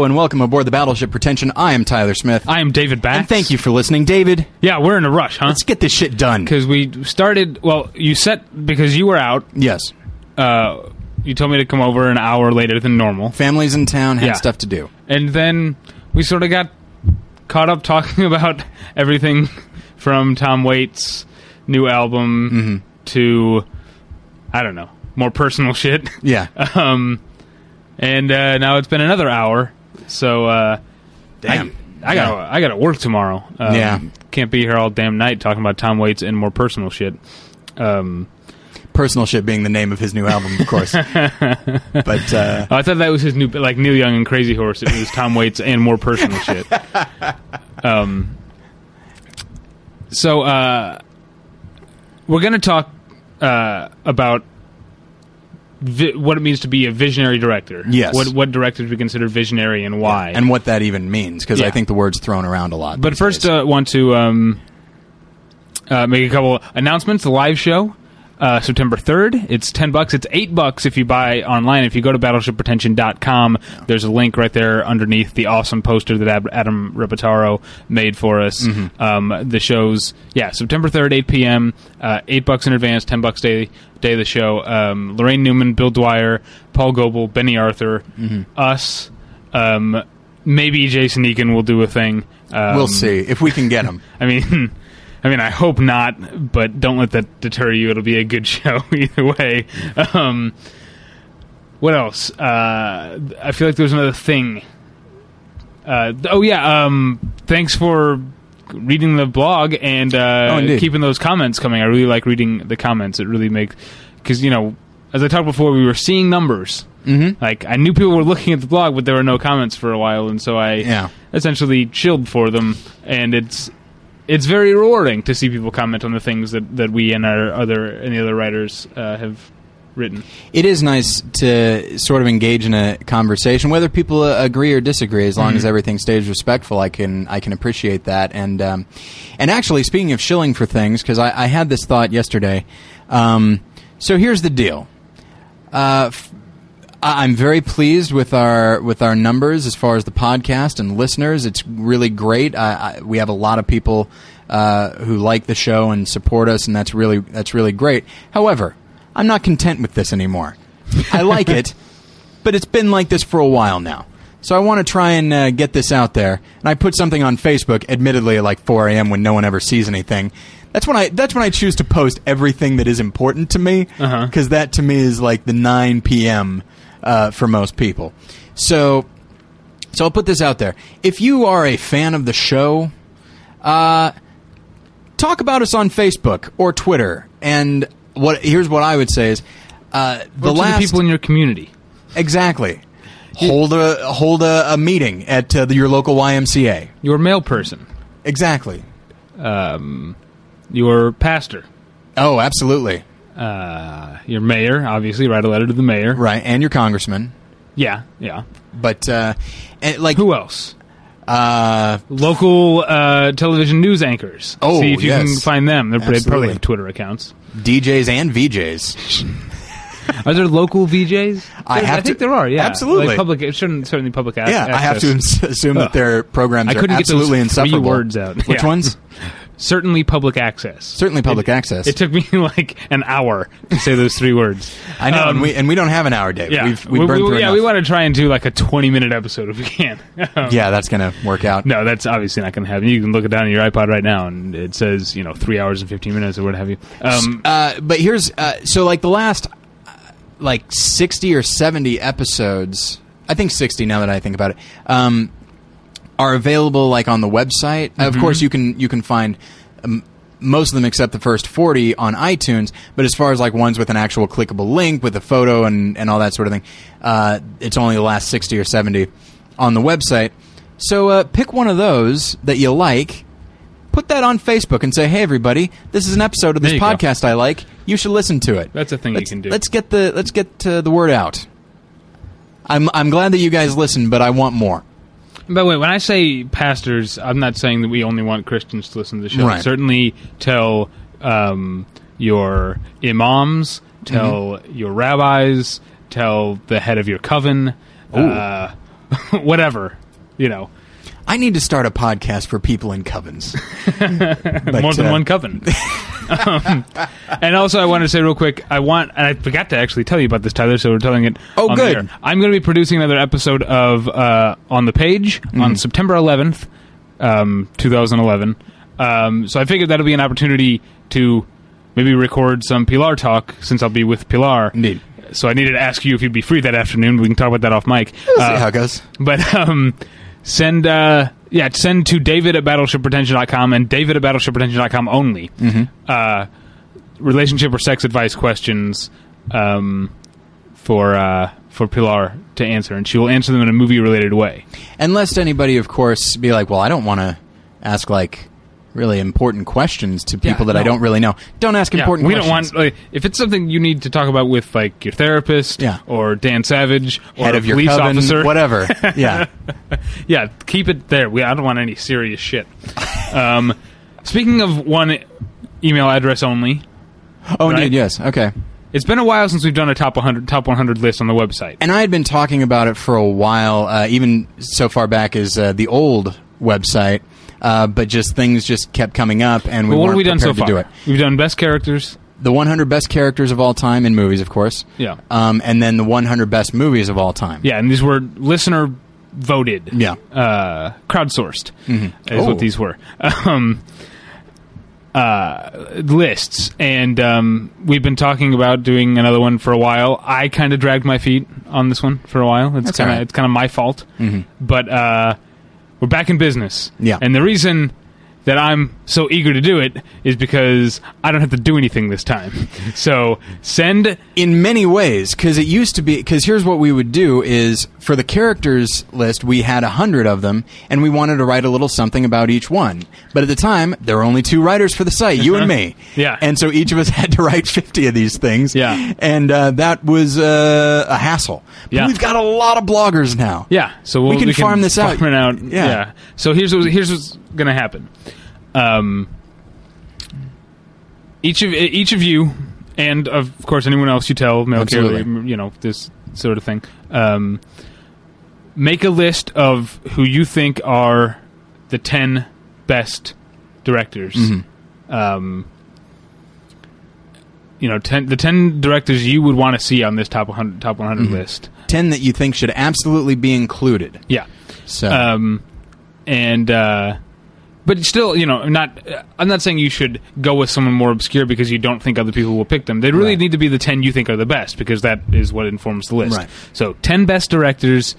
Hello and welcome aboard the Battleship Pretension. I am Tyler Smith. I am David Bax. and thank you for listening, David. Yeah, we're in a rush, huh? Let's get this shit done. Because we started. Well, you set because you were out. Yes, Uh, you told me to come over an hour later than normal, families in town had Yeah. stuff to do. and then we sort of got caught up talking about everything from Tom Waits' new album Mm-hmm. to I don't know more personal shit. Yeah. um, and uh, now it's been another hour, so uh, Damn. I, I got to I got to work tomorrow. Um, Yeah. can't be here all damn night talking about Tom Waits and more personal shit. Um, Personal shit being the name of his new album, of course. but uh, oh, I thought that was his new, like Neil Young and Crazy Horse. It was Tom Waits and more personal shit. Um, so uh, we're gonna talk uh, about vi- what it means to be a visionary director. Yes. What what directors we consider visionary and why. and what that even means, because I think the word's thrown around a lot. But these first, days. uh, want to um, uh, make a couple announcements. The live show, uh, September third. It's ten bucks. It's eight bucks if you buy online. If you go to battleshippretension.com, there's a link right there underneath the awesome poster that Adam Repataro made for us. Mm-hmm. Um, the show's yeah, September third, eight p.m. Uh, eight bucks in advance, ten bucks day day of the show. Um, Laraine Newman, Bill Dwyer, Paul Goebel, Benny Arthur, Mm-hmm. us. Um, maybe Jason Egan will do a thing. Um, we'll see if we can get him. I mean, I mean, I hope not, but don't let that deter you. It'll be a good show either way. Um, what else? Uh, I feel like there's another thing. Uh, oh yeah. Um, thanks for reading the blog and Oh, uh, indeed. keeping those comments coming. I really like reading the comments. It really makes because you know, as I talked before, we were seeing numbers. Mm-hmm. Like I knew people were looking at the blog, but there were no comments for a while, and so I Yeah. essentially chilled for them, and it's it's very rewarding to see people comment on the things that, that we and our other any other writers uh, have written. It is nice to sort of engage in a conversation, whether people uh, agree or disagree. As long as everything stays respectful, I can I can appreciate that. And um, and actually, speaking of shilling for things, because I, I had this thought yesterday. Um, so here's the deal. Uh, I'm very pleased with our with our numbers as far as the podcast and listeners. It's really great. I, I, we have a lot of people uh, who like the show and support us, and that's really that's really great. However, I'm not content with this anymore. I like it, but it's been like this for a while now. So I want to try and uh, get this out there. And I put something on Facebook, admittedly at like 4 a.m. when no one ever sees anything. That's when I that's when I choose to post everything that is important to me, because Uh-huh. that to me is like the 9 p.m. Uh, for most people. So so I'll put this out there. If you are a fan of the show, uh, talk about us on Facebook or Twitter. And what here's what I would say is uh, the last the people in your community. exactly hold a hold a, a meeting at uh, the, your local YMCA. Your mail person, Exactly. Um, your pastor, Oh, absolutely. Uh, your mayor. Obviously, write a letter to the mayor. Right, and your congressman. Yeah, yeah. But uh, and, like Who else? uh, Local uh, television news anchors. Oh, See if you can find them. They're, they Absolutely. probably have Twitter accounts. DJs and VJs. Are there local VJs? I There- have I think to- there are. Yeah, absolutely. Like public. It's certainly, certainly public. a- Yeah, I have to ins- assume that their programs I couldn't are get those absolutely three insufferable. words out. Which Yeah. ones? certainly public access. Certainly public It- access. It took me like an hour to say those three words. I know, Um, and we and we don't have an hour, Dave. yeah, We've, we've we, burned we- through yeah, enough. we want to try and do like a twenty-minute episode if we can. Um, yeah, that's gonna work out. No, that's obviously not going to happen. You can look it down on your iPod right now, and it says you know three hours and fifteen minutes or what have you. Um, Uh, but here's uh, so like the last uh, like sixty or seventy episodes. I think sixty now that I think about it. Are available like on the website. Of Mm-hmm. course, you can you can find. Um, most of them except the first 40 on iTunes, but as far as like ones with an actual clickable link with a photo and, and all that sort of thing, uh, it's only the last 60 or 70 on the website. So uh, pick one of those that you like, put that on Facebook and say, "Hey, everybody, this is an episode of this you go. podcast I like. You should listen to it." That's a thing you let's, can do. Let's get the let's get uh, the word out. I'm I'm glad that you guys listen, but I want more. By the way, when I say pastors, I'm not saying that we only want Christians to listen to the show. Right. Certainly tell um, your imams, tell Mm-hmm. your rabbis, tell the head of your coven, uh, whatever, you know, I need to start a podcast for people in covens. But, more than uh, one coven. um, and also, I wanted to say real quick, I want, and I forgot to actually tell you about this, Tyler. So we're telling it. Oh, good. I'm going to be producing another episode of uh, on the page Mm-hmm. on September 11th, um, 2011. Um, so I figured that'll be an opportunity to maybe record some Pilar talk since I'll be with Pilar. Indeed. So I needed to ask you if you'd be free that afternoon. We can talk about that off mic. We'll see Uh, how it goes. but um, send uh, yeah, send to David at battleshippretension.com and David at battleshippretension.com only. Mm-hmm. Uh, relationship or sex advice questions um, for uh, for Pilar to answer, and she will answer them in a movie related way. And lest anybody, of course, be like, well, I don't want to ask, like, really important questions to people that I don't really know. Don't ask Yeah, important we questions. don't want like if it's something you need to talk about with like your therapist Yeah. or Dan Savage or Head of your police coven, officer, whatever. Yeah. yeah, keep it there. We, I don't want any serious shit. Um, speaking of one email address only, Oh, Right. indeed, yes. Okay. it's been a while since we've done a top 100 top 100 list on the website. And I had been talking about it for a while, uh, even so far back as uh, the old website, uh, but just things just kept coming up, and we But what have weren't we done so far? to do it. We've done best characters. The 100 best characters of all time in movies, of course. Yeah. Um, and then the 100 best movies of all time. Yeah, and these were listener voted. Yeah. Uh, crowdsourced is Oh. what these were. Um, uh, lists, and um, we've been talking about doing another one for a while. I kind of dragged my feet on this one for a while. It's kind of right. it's kind of my fault, but uh, we're back in business. Yeah. and the reason that I'm so eager to do it is because I don't have to do anything this time. So send in many ways because it used to be because here's what we would do is for the characters list we had a hundred of them and we wanted to write a little something about each one but at the time there were only two writers for the site you and me Yeah. and so each of us had to write 50 of these things Yeah. and uh, that was uh, a hassle But Yeah. we've got a lot of bloggers now Yeah, so we'll, We can farm this out. farm it out. Yeah. Yeah. So here's what, here's what's going to happen. Um, each of each of you, and of course anyone else you tell, carrier, you know this sort of thing. Um, make a list of who you think are the ten best directors. Mm-hmm. Um, you know, ten, the ten directors you would want to see on this top 100 top 100 Mm-hmm. list. 10 that you think should absolutely be included Yeah. so um, and uh, but still, you know, not. I'm not saying you should go with someone more obscure because you don't think other people will pick them. They really Right. need to be the ten you think are the best because that is what informs the list. Right. So, ten best directors.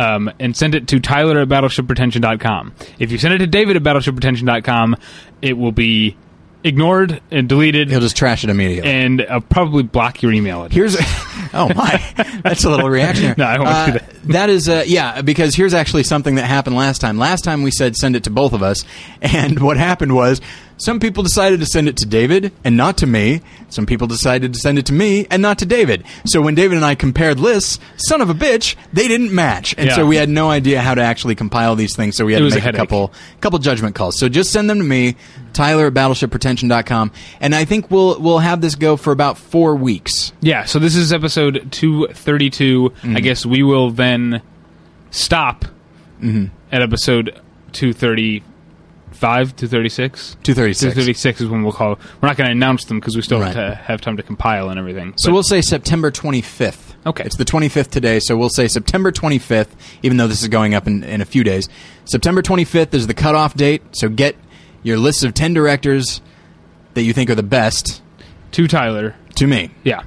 Um, and send it to Tyler at battleshippretension.com. If you send it to David at battleshippretension.com, it will be ignored and deleted he'll just trash it immediately and uh, probably block your email address. Here's oh my, that's a little reaction. No, I won't Uh, do that. That is uh, yeah, because here's actually something that happened last time. Last time we said send it to both of us, and what happened was some people decided to send it to David and not to me. Some people decided to send it to me and not to David. So when David and I compared lists, son of a bitch, they didn't match, and Yeah. so we had no idea how to actually compile these things. So we had It to was a make a, couple couple judgment calls. So just send them to me, Tyler at battleshippretension.com, and I think we'll we'll have this go for about four weeks. Yeah, so this is episode 232. Mm-hmm. I guess we will then stop Mm-hmm. at episode 235, 236? 236. 236 is when we'll call. We're not going to announce them because we still have to have time to compile and everything. So But- we'll say September 25th. Okay. It's the 25th today, so we'll say September 25th, even though this is going up in, in a few days. September 25th is the cutoff date, so get your list of 10 directors that you think are the best to Tyler. to me. Yeah.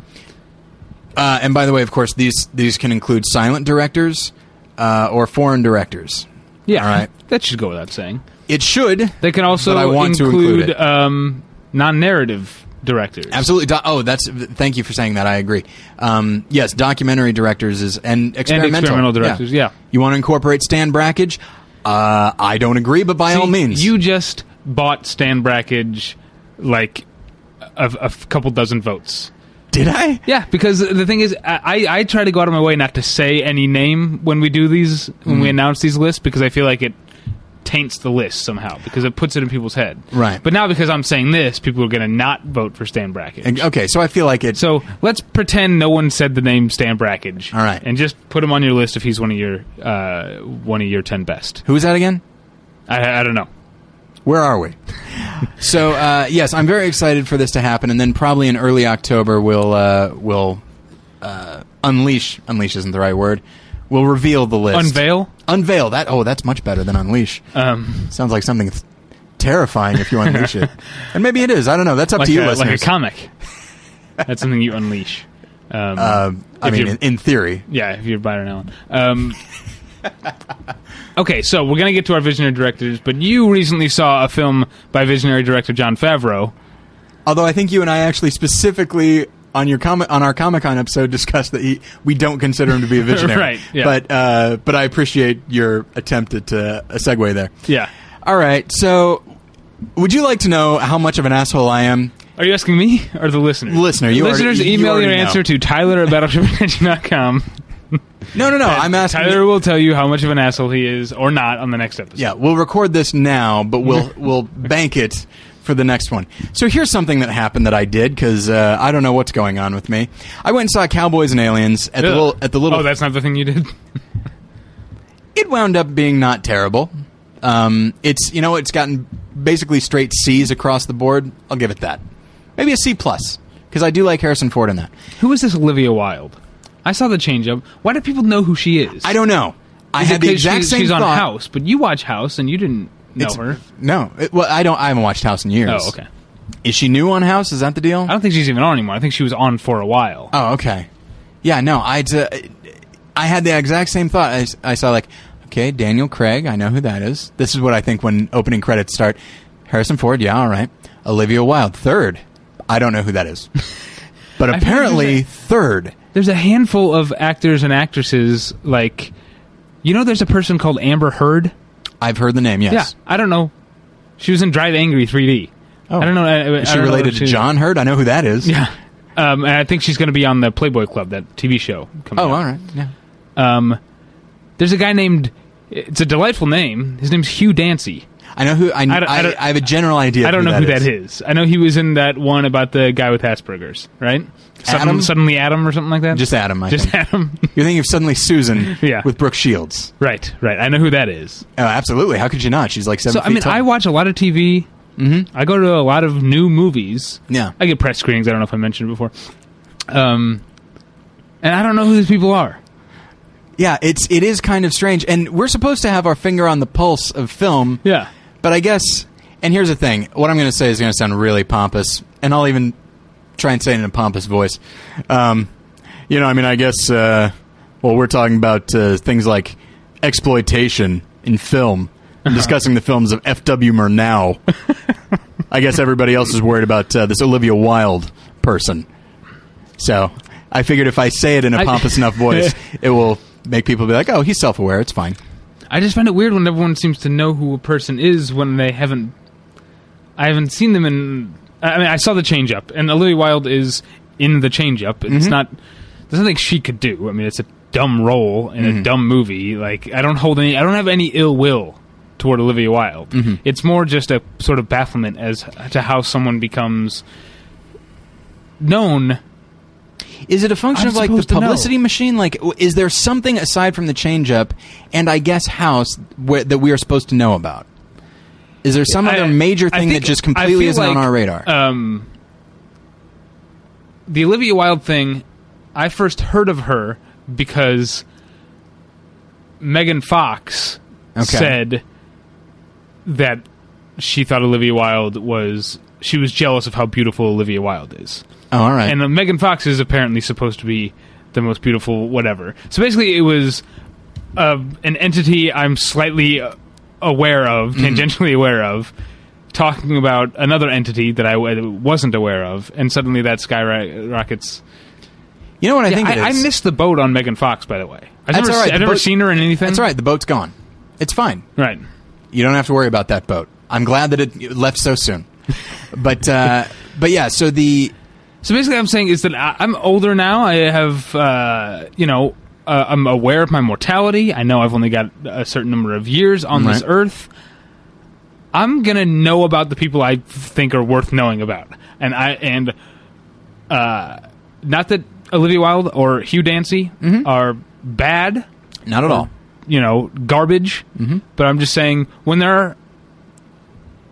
Uh, and by the way, of course, these, these can include silent directors uh, or foreign directors. Yeah. All right. That should go without saying. It should. They can also But I want to include, include it. um, non-narrative directors. Absolutely. Do- oh, that's. Thank you for saying that. I agree. Um, yes, documentary directors is and experimental, experimental directors, yeah. You want to incorporate Stan Brakhage? Uh, I don't agree, but by See, all means, You just bought Stan Brakhage like a couple dozen votes. did I? Yeah, because the thing is, I, I try to go out of my way not to say any name when we do these, when Mm-hmm. we announce these lists, because I feel like it taints the list somehow because it puts it in people's head. Right. But now because I'm saying this, people are going to not vote for Stan Brakhage. And- Okay, so I feel like it. So let's pretend no one said the name Stan Brakhage. All right. and just put him on your list if he's one of your uh, one of your ten best. who is that again? I, I don't know. Where are we? so uh, yes, I'm very excited for this to happen, and then probably in early October we'll uh, we'll uh, unleash. Unleash isn't the right word. We'll reveal the list. Unveil. Unveil that. Oh, that's much better than unleash. Um, Sounds like something th- terrifying if you unleash it, and maybe it is. I don't know. That's up like, to you, a, like a comic. That's something you unleash. Um, uh, I mean, in, in theory. Yeah, if you're Byron Allen. Um, okay, so we're going to get to our visionary directors, but you recently saw a film by visionary director Jon Favreau. Although I think you and I actually specifically on your comic on our Comic Con episode discussed that he, we don't consider him to be a visionary. Right, yeah. But uh, but I appreciate your attempt at uh, a segue there. Yeah. All right. So, would you like to know how much of an asshole I am? Are you asking me or the listener? Listener, you Listeners, already- email already your know. answer to Tyler at battleship.com. No, no, no. I'm asking. Tyler will tell you how much of an asshole he is or not on the next episode. Yeah, we'll record this now, but we'll we'll bank it for the next one. So here's something that happened that I did because uh, I don't know what's going on with me. I went and saw Cowboys and Aliens at the Ugh. little at the little. Oh, that's not the thing you did? it wound up being not terrible. Um, it's you know it's gotten basically straight C's across the board. I'll give it that. Maybe a C plus because I do like Harrison Ford in that. Who is this Olivia Wilde? I saw the change up. Why do people know who she is? I don't know. I Is had the exact she's, same she's on. House, but you watch House and you didn't know It's- her. No, it, well I don't. I haven't watched House in years. Oh, okay. Is she new on House? Is that the deal? I don't think she's even on anymore. I think she was on for a while. Oh, okay. Yeah, no, I uh, I had the exact same thought. I, s- I saw like, okay, Daniel Craig, I know who that is. This is what I think when opening credits start. Harrison Ford, yeah, all right. Olivia Wilde, third. I don't know who that is. But apparently, third. There's a handful of actors and actresses like, you know, there's a person called Amber Heard. I've heard the name, yes. Yeah, I don't know. She was in Drive Angry 3D. Oh. I don't know. I, I Is she related to John Hurt? I know who that is. Yeah. Um, and I think she's going to be on the Playboy Club, that TV show. Coming Oh, out. all right. Yeah. Um, there's a guy named. It's a delightful name. His name's Hugh Dancy. I know who. I, I I I, have a general idea. I don't know who that is. I know he was in that one about the guy with Asperger's, right? Sudden, Adam? Suddenly Adam or something like that. Just Adam. I Just think. Adam. You're thinking of suddenly Susan Yeah. with Brooke Shields. right, right. I know who that is. Oh, absolutely. How could you not? She's like seven So I mean, tall. I watch a lot of TV. Mm-hmm. I go to a lot of new movies. Yeah. I get press screenings. I don't know if I mentioned it before. Um, and I don't know who these people are. Yeah, it's it is kind of strange, and we're supposed to have our finger on the pulse of film. Yeah. But I guess, and here's the thing: what I'm going to say is going to sound really pompous, and I'll even try and say it in a pompous voice. Um, you know, I mean, I guess. Uh, well, we're talking about uh, things like exploitation in film, and discussing the films of F.W. Murnau. I guess everybody else is worried about uh, this Olivia Wilde person. So I figured if I say it in a pompous enough voice, it will make people be like, "Oh, he's self-aware. It's fine." I just find it weird when everyone seems to know who a person is when they haven't. I haven't seen them in. I mean, I saw the change up, and Olivia Wilde is in the change up. It's mm-hmm. not. There's nothing she could do. I mean, it's a dumb role in a mm-hmm. dumb movie. Like, I don't hold any. I don't have any ill will toward Olivia Wilde. Mm-hmm. It's more just a sort of bafflement as to how someone becomes known. Is it a function I'm of like the supposed to know. publicity machine? Like, w- is there something aside from the change up and I guess House where, that we are supposed to know about? Is there some I- other major I thing that just I completely feel isn't on like, our radar? Um, the Olivia Wilde thing, I first heard of her because Megan Fox Okay. said that she thought Olivia Wilde was she was jealous of how beautiful Olivia Wilde is. Oh, all right. And uh, Megan Fox is apparently supposed to be the most beautiful, whatever. So basically, it was uh, an entity I'm slightly uh, aware of, Mm-hmm. tangentially aware of, talking about another entity that I w- wasn't aware of, and suddenly that skyrockets. you know what I Yeah, think I, I missed the boat on Megan Fox, by the way. I've That's never, right, I've never boat- seen her in anything. That's all right. The boat's gone. It's fine. Right. You don't have to worry about that boat. I'm glad that it left so soon. but uh, but yeah. So the So basically, I'm saying is that I, I'm older now. I have, uh, you know, uh, I'm aware of my mortality. I know I've only got a certain number of years on this Right. earth. I'm gonna know about the people I think are worth knowing about, and I and uh, not that Olivia Wilde or Hugh Dancy are bad, Not at all. you know, garbage. Mm-hmm. But I'm just saying when there are,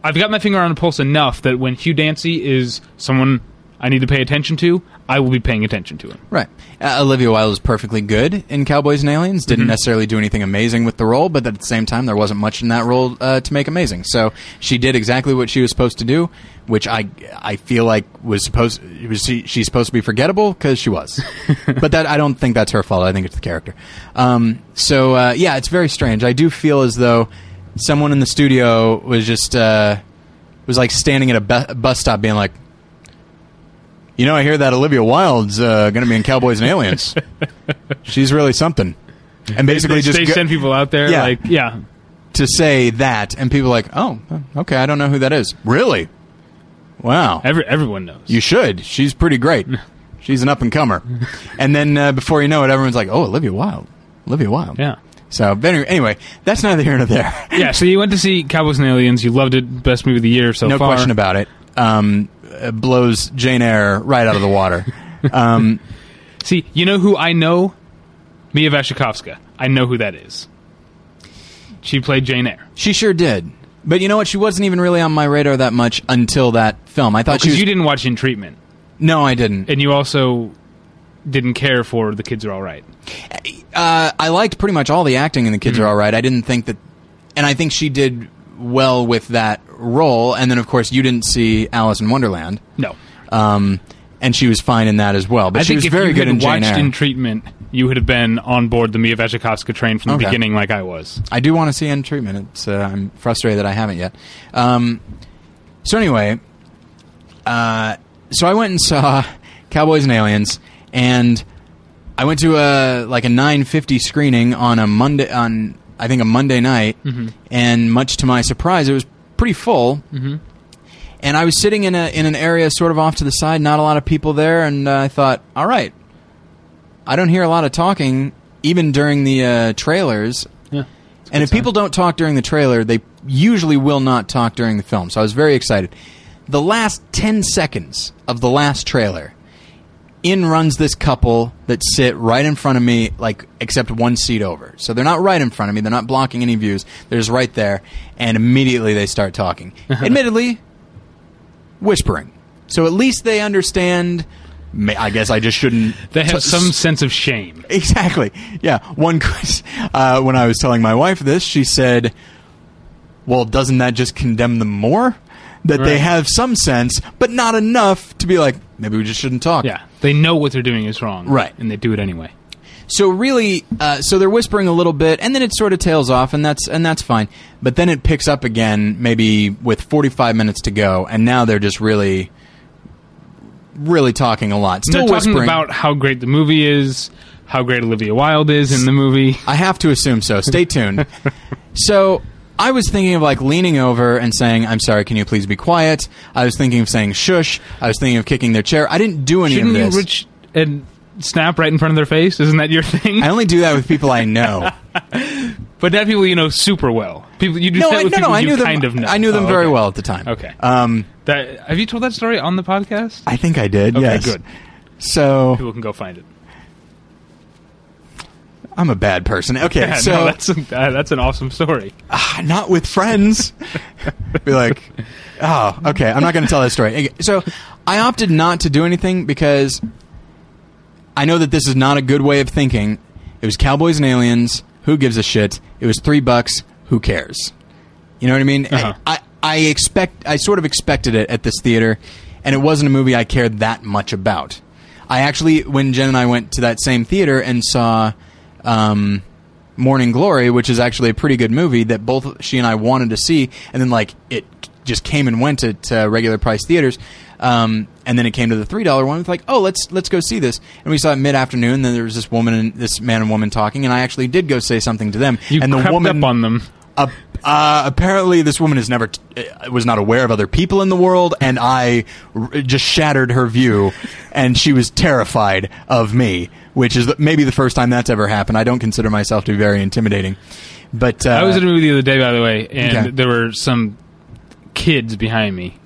I've got my finger on the pulse enough that when Hugh Dancy is someone I need to pay attention to, I will be paying attention to him. Right. Uh, Olivia Wilde was perfectly good in Cowboys and Aliens. Didn't necessarily do anything amazing with the role, but at the same time, there wasn't much in that role uh, to make amazing. So she did exactly what she was supposed to do, which I I feel like was supposed was she, she's supposed to be forgettable because she was. but that I don't think that's her fault. I think it's the character. Um, so uh, yeah, it's very strange. I do feel as though someone in the studio was just uh, was like standing at a bu- bus stop, being like. You know, I hear that Olivia Wilde's uh, going to be in Cowboys and Aliens. She's really something. And basically, they, just they go- send people out there, Yeah. like yeah, to say that, and people are like, oh, okay, I don't know who that is. Really? Wow. every, everyone knows. You should. She's pretty great. She's an up and comer. and then uh, before you know it, everyone's like, oh, Olivia Wilde. Olivia Wilde. yeah. So, but anyway, anyway, that's neither here nor there. Yeah, so you went to see Cowboys and Aliens. You loved it. Best movie of the year so no far. No question about it. Um, blows Jane Eyre right out of the water. Um, See, you know who I know? Mia Wasikowska. I know who that is. She played Jane Eyre. she sure did. But you know what? She wasn't even really on my radar that much until that film. I thought she Because was. you didn't watch In Treatment, no, I didn't. and you also didn't care for The Kids Are All Right. Uh, I liked pretty much all the acting, and the kids are all right. I didn't think that, and I think she did well with that role. And then, of course, you didn't see Alice in Wonderland, No. um, and she was fine in that as well. But I she was very good in Jane watched Eyre. In Treatment, you would have been on board the Mia Wasikowska train from the Okay. beginning, like I was. I do want to see in treatment. It's, uh, I'm frustrated that I haven't yet. Um, so anyway, uh, so I went and saw Cowboys and Aliens, and I went to a like a 9:50 screening on a Monday on I think a Monday night, and much to my surprise, it was pretty full. Mm-hmm. And I was sitting in a in an area sort of off to the side, not a lot of people there, and uh, I thought, all right, I don't hear a lot of talking even during the uh, trailers. Yeah. And if people don't talk during the trailer, they usually will not talk during the film. So I was very excited. The last 10 seconds of the last trailer, in runs this couple that sit right in front of me, like, except one seat over. So they're not right in front of me. They're not blocking any views. They're just right there. And immediately they start talking. Admittedly, whispering. So at least they understand. I guess I just shouldn't. They have t- some sense of shame. Exactly. Yeah. One. Uh, when I was telling my wife this, she said, "Well, doesn't that just condemn them more? That they have some sense, but not enough to be like, maybe we just shouldn't talk." Yeah. They know what they're doing is wrong. Right. And they do it anyway. So really, uh, so they're whispering a little bit, and then it sort of tails off, and that's and that's fine. But then it picks up again, maybe with forty-five minutes to go, and now they're just really, really talking a lot. Still talking whispering about how great the movie is, how great Olivia Wilde is in the movie. I have to assume so. Stay tuned. so I was thinking of like leaning over and saying, "I'm sorry, can you please be quiet?" I was thinking of saying "shush." I was thinking of kicking their chair. I didn't do any Shouldn't of you this. reach and snap right in front of their face? Isn't that your thing? I only do that with people I know. but not people you know super well. People you do no, that I, with no, people no. I you knew them. kind of know. I knew them Oh, very okay. well at the time. Okay. Um, That, have you told that story on the podcast? I think I did. Okay, yes. good. So People can go find it. I'm a bad person. Okay, Yeah, so no, that's a, uh, that's an awesome story. Ah, not with friends. Be like, oh, okay, I'm not going to tell that story. So I opted not to do anything because I know that this is not a good way of thinking. It was Cowboys and Aliens. Who gives a shit? It was three bucks. Who cares? You know what I mean? Uh-huh. I, I expect. I sort of expected it at this theater, and it wasn't a movie I cared that much about. I actually, when Jen and I went to that same theater and saw um, Morning Glory, which is actually a pretty good movie that both she and I wanted to see, and then like it just came and went at uh, regular price theaters. Um, and then it came to the three dollar one. It's like, oh, let's let's go see this. And we saw it mid afternoon. And then there was this woman and this man and woman talking, and I actually did go say something to them. You and the woman up on them. Uh, uh, apparently, this woman is never t- uh, was not aware of other people in the world, and I r- just shattered her view, and she was terrified of me, which is the, maybe the first time that's ever happened. I don't consider myself to be very intimidating, but uh, I was in a movie the other day, by the way, and Okay. there were some kids behind me.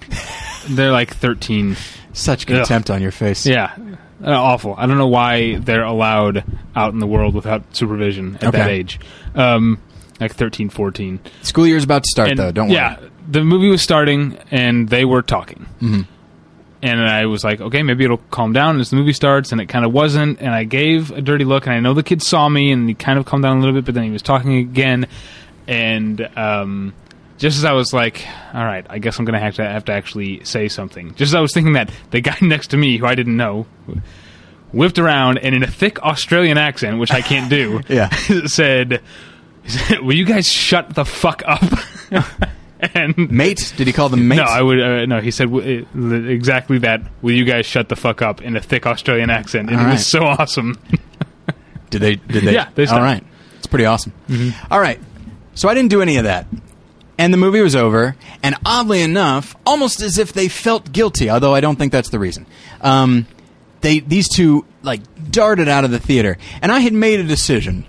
They're like 13. Such contempt on your face. Yeah. Uh, awful. I don't know why they're allowed out in the world without supervision at that age. Um, like 13, 14. School year's about to start, And, though. Don't worry. yeah, the movie was starting and they were talking. Mm-hmm. And I was like, okay, maybe it'll calm down as the movie starts. And it kind of wasn't. And I gave a dirty look. And I know the kid saw me and he kind of calmed down a little bit, but then he was talking again. And um, just as I was like, all right, I guess I'm going to have to have to actually say something. Just as I was thinking that, the guy next to me, who I didn't know, whipped around and in a thick Australian accent, which I can't do, Yeah. said, "Will you guys shut the fuck up?" and Mate? Did he call them mate? no, I would uh, no. He said w- uh, exactly that. Will you guys shut the fuck up in a thick Australian accent? And All it right. was so awesome. Did they? Did they? Yeah, they All right. It's pretty awesome. All right. So I didn't do any of that. And the movie was over, and oddly enough, almost as if they felt guilty, although I don't think that's the reason. Um, they these two like darted out of the theater, and I had made a decision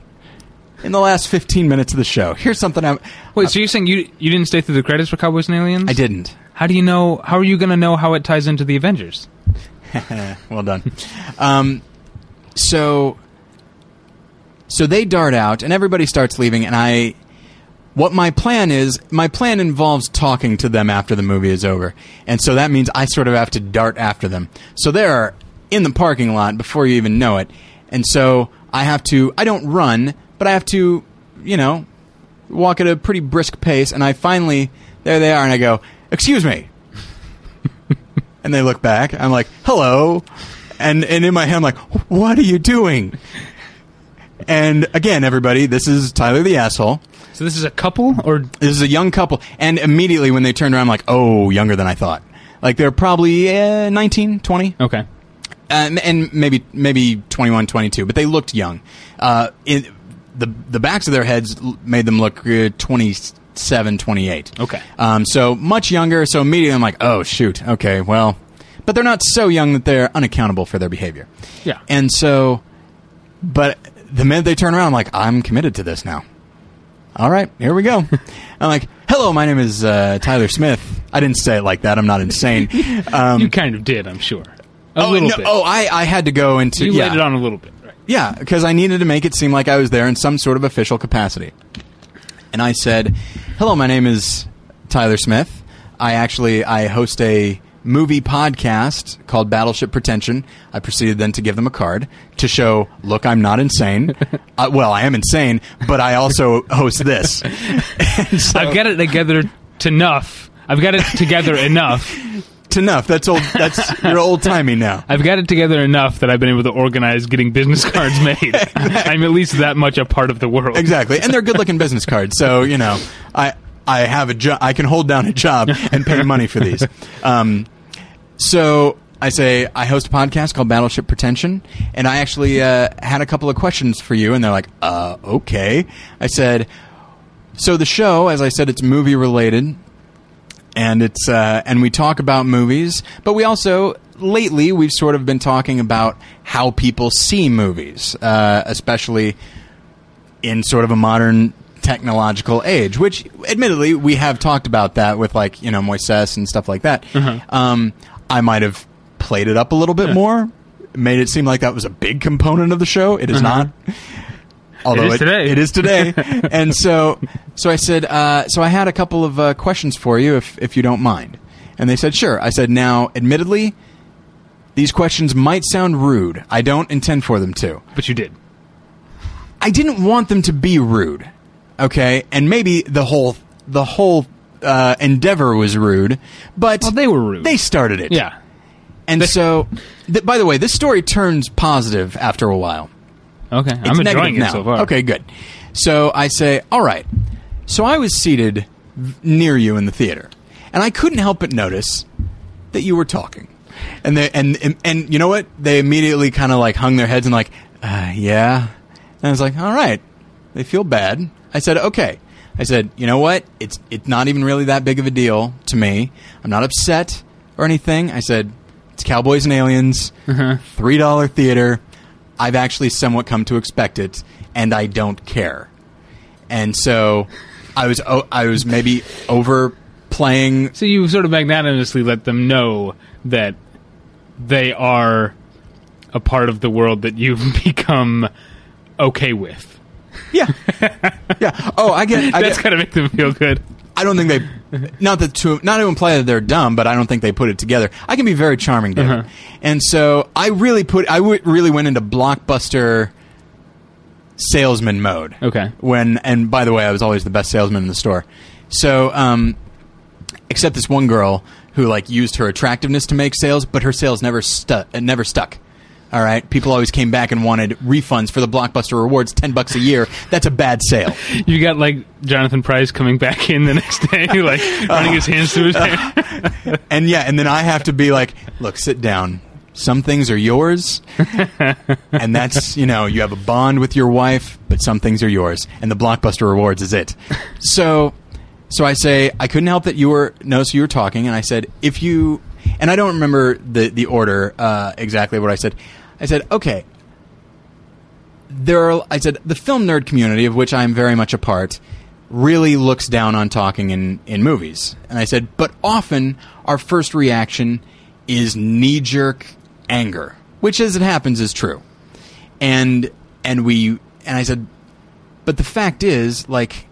in the last fifteen minutes of the show. Here's something I'm. Wait, so you're saying you you didn't stay through the credits for Cowboys and Aliens? I didn't. How do you know? How are you going to know how it ties into the Avengers? well done. Um, so, so they dart out, and everybody starts leaving. And I, what my plan is, my plan involves talking to them after the movie is over, and so that means I sort of have to dart after them. So they're in the parking lot before you even know it, and so I have to. I don't run, but I have to, you know, walk at a pretty brisk pace. And I finally, there they are, and I go, "Excuse me." and they look back. I'm like, "Hello," and and in my head, I'm like, "What are you doing?" And again, everybody, this is Tyler the asshole. So this is a couple, or This is a young couple, and immediately when they turned around, I'm like, "Oh, younger than I thought." Like they're probably uh, 19, 20, okay? uh, and maybe maybe 21, 22, but they looked young. Uh, in, the the backs of their heads made them look uh, 27, 28. Okay. Um, so much younger. So immediately I'm like, oh shoot, okay, well, but they're not so young that they're unaccountable for their behavior. Yeah. And so, but the minute they turn around, I'm like, I'm committed to this now. All right, here we go. I'm like, hello, my name is uh, Tyler Smith. I didn't say it like that. I'm not insane. Um, you kind of did, I'm sure. A oh, little no, bit. oh, I, I had to go into you yeah. laid it on a little bit? Yeah, because I needed to make it seem like I was there in some sort of official capacity. And I said, "Hello, my name is Tyler Smith. I actually I host a movie podcast called Battleship Pretension." I proceeded then to give them a card to show, "Look, I'm not insane. uh, well, I am insane, but I also host this." So- I've got it together to enough. I've got it together enough. Enough. That's old. That's you're old timey now. I've got it together enough that I've been able to organize getting business cards made. I'm at least that much a part of the world. Exactly, and they're good-looking business cards. So you know, I I have a job. I can hold down a job and pay money for these. Um, so I say I host a podcast called Battleship Pretension, and I actually uh, had a couple of questions for you, and they're like, "Uh, okay." I said, "So the show, as I said, it's movie related." And it's uh, and we talk about movies, but we also lately we've sort of been talking about how people see movies, uh, especially in sort of a modern technological age. Which, admittedly, we have talked about that with like you know Moises and stuff like that. Um, I might have played it up a little bit more, made it seem like that was a big component of the show. It is not. Although is today. it is today, and so so I said, uh, so I had a couple of uh, questions for you, if if you don't mind. And they said, sure. I said, now, admittedly, these questions might sound rude. I don't intend for them to. But you did. I didn't want them to be rude. Okay, and maybe the whole the whole uh, endeavor was rude, but Well, they were rude. They started it. Yeah. and so. Th- by the way, this story turns positive after a while. Okay. It's I'm enjoying it now. so far. Okay, good. So I say, all right. So I was seated near you in the theater, and I couldn't help but notice that you were talking. And they and and, and you know what? They immediately kind of like hung their heads and like, uh, yeah. And I was like, all right. They feel bad. I said, okay. I said, you know what? It's it's not even really that big of a deal to me. I'm not upset or anything. I said, it's Cowboys and Aliens, three dollar theater. I've actually somewhat come to expect it, and I don't care. And so, I was oh, I was maybe overplaying. So you sort of magnanimously let them know that they are a part of the world that you've become okay with. Yeah, yeah. Oh, I get. I That's get, gotta make them feel good. I don't think they, not that to not to imply that they're dumb, but I don't think they put it together. I can be very charming, David, Uh-huh. and so I really put I w- really went into blockbuster salesman mode. Okay. When and by the way, I was always the best salesman in the store. So, um, except this one girl who like used her attractiveness to make sales, but her sales never stuck. Never stuck. All right, people always came back and wanted refunds for the blockbuster rewards, ten bucks a year. That's a bad sale. You got like Jonathan Pryce coming back in the next day, like running his hands through his hair. and yeah, and then I have to be like, look, sit down. Some things are yours, and that's you know you have a bond with your wife, but some things are yours, and the blockbuster rewards is it. So, so I say I couldn't help that you were no, so you were talking, and I said if you, and I don't remember the the order uh, exactly what I said. I said okay. There are, I said the film nerd community of which I am very much a part really looks down on talking in, in movies. And I said, but often our first reaction is knee jerk anger, which as it happens is true. And and we and I said, but the fact is, like,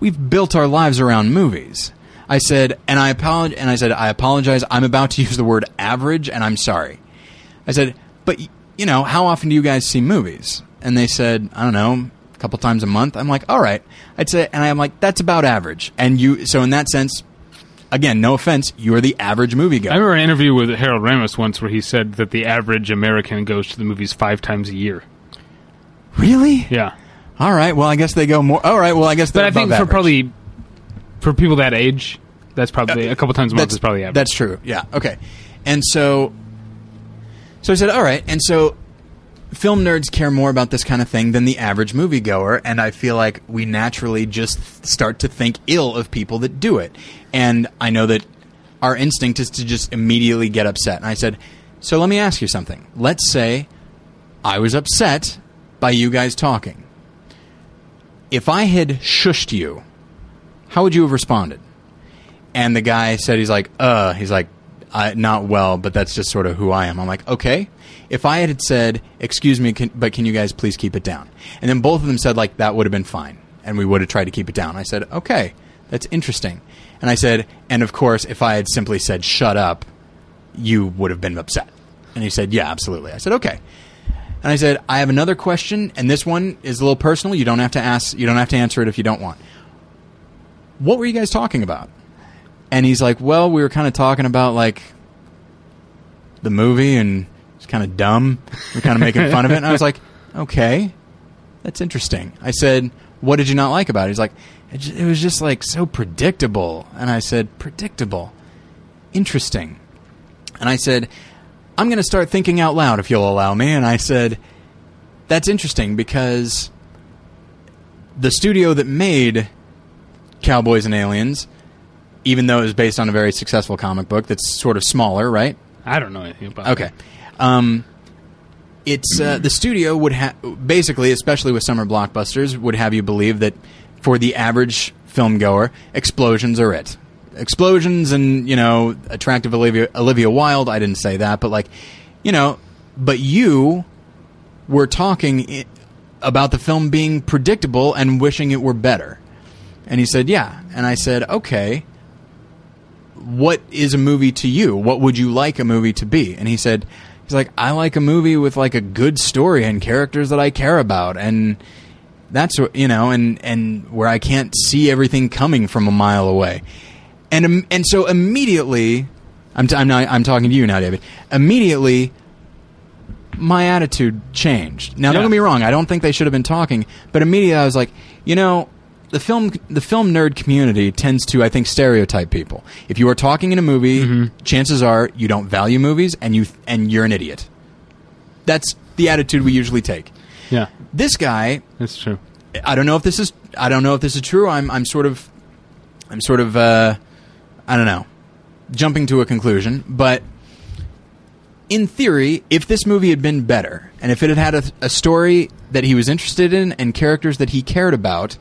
we've built our lives around movies. I said, and I apologize, and I said, I apologize. I'm about to use the word average, and I'm sorry. I said, but you know, how often do you guys see movies? And they said, I don't know, a couple times a month. I'm like, all right. I'd say, and I'm like, that's about average. And you, so in that sense, again, no offense, you are the average moviegoer. I remember an interview with Harold Ramis once where he said that the average American goes to the movies five times a year. really? Yeah, All right. Well, I guess they go more. All right. Well, I guess but I think for average. probably for people that age, that's probably uh, a couple times a month is probably average. That's true. Yeah. Okay. And so, so I said, all right. And so, film nerds care more about this kind of thing than the average moviegoer, and I feel like we naturally just start to think ill of people that do it. And I know that our instinct is to just immediately get upset. And I said, so let me ask you something. Let's say I was upset by you guys talking. If I had shushed you, how would you have responded? And the guy said, he's like, uh, he's like, Not well, but that's just sort of who I am. I'm like, okay. If I had said, excuse me, can, but can you guys please keep it down? And then both of them said, like, that would have been fine. And we would have tried to keep it down. I said, okay, that's interesting. And I said, and of course, if I had simply said, shut up, you would have been upset. And he said, yeah, absolutely. I said, okay. And I said, I have another question, and this one is a little personal. You don't have to ask, you don't have to answer it if you don't want. What were you guys talking about? And he's like, well, we were kind of talking about like the movie and it's kind of dumb. We're kind of making fun of it. And I was like, okay, that's interesting. I said, what did you not like about it? He's like, it, it was just like so predictable. And I said, predictable. Interesting. And I said, I'm going to start thinking out loud if you'll allow me. And I said, that's interesting because the studio that made Cowboys and Aliens, even though it was based on a very successful comic book that's sort of smaller, right? I don't know anything about. Okay. Um, it's uh, the studio would have basically, especially with summer blockbusters, would have you believe that for the average film goer, explosions are it. Explosions and you know attractive Olivia Olivia Wilde. I didn't say that, but like you know, but you were talking i- about the film being predictable and wishing it were better. And he said, "Yeah." And I said, "Okay." What is a movie to you? What would you like a movie to be? And he said, he's like, I like a movie with like a good story and characters that I care about, and that's what you know, and and where I can't see everything coming from a mile away, and and so immediately, I'm t- I'm, not, I'm talking to you now, David. Immediately, my attitude changed. Now, don't get me wrong. I don't think they should have been talking, but immediately I was like, you know, the film the film nerd community tends to, I think, stereotype people. If you are talking in a movie, chances are you don't value movies, and you and you're an idiot. That's the attitude we usually take. Yeah, This guy, that's true. I don't know if this is I don't know if this is true. I'm I'm sort of I'm sort of uh, I don't know jumping to a conclusion, but in theory, if this movie had been better and if it had had a, a story that he was interested in and characters that he cared about,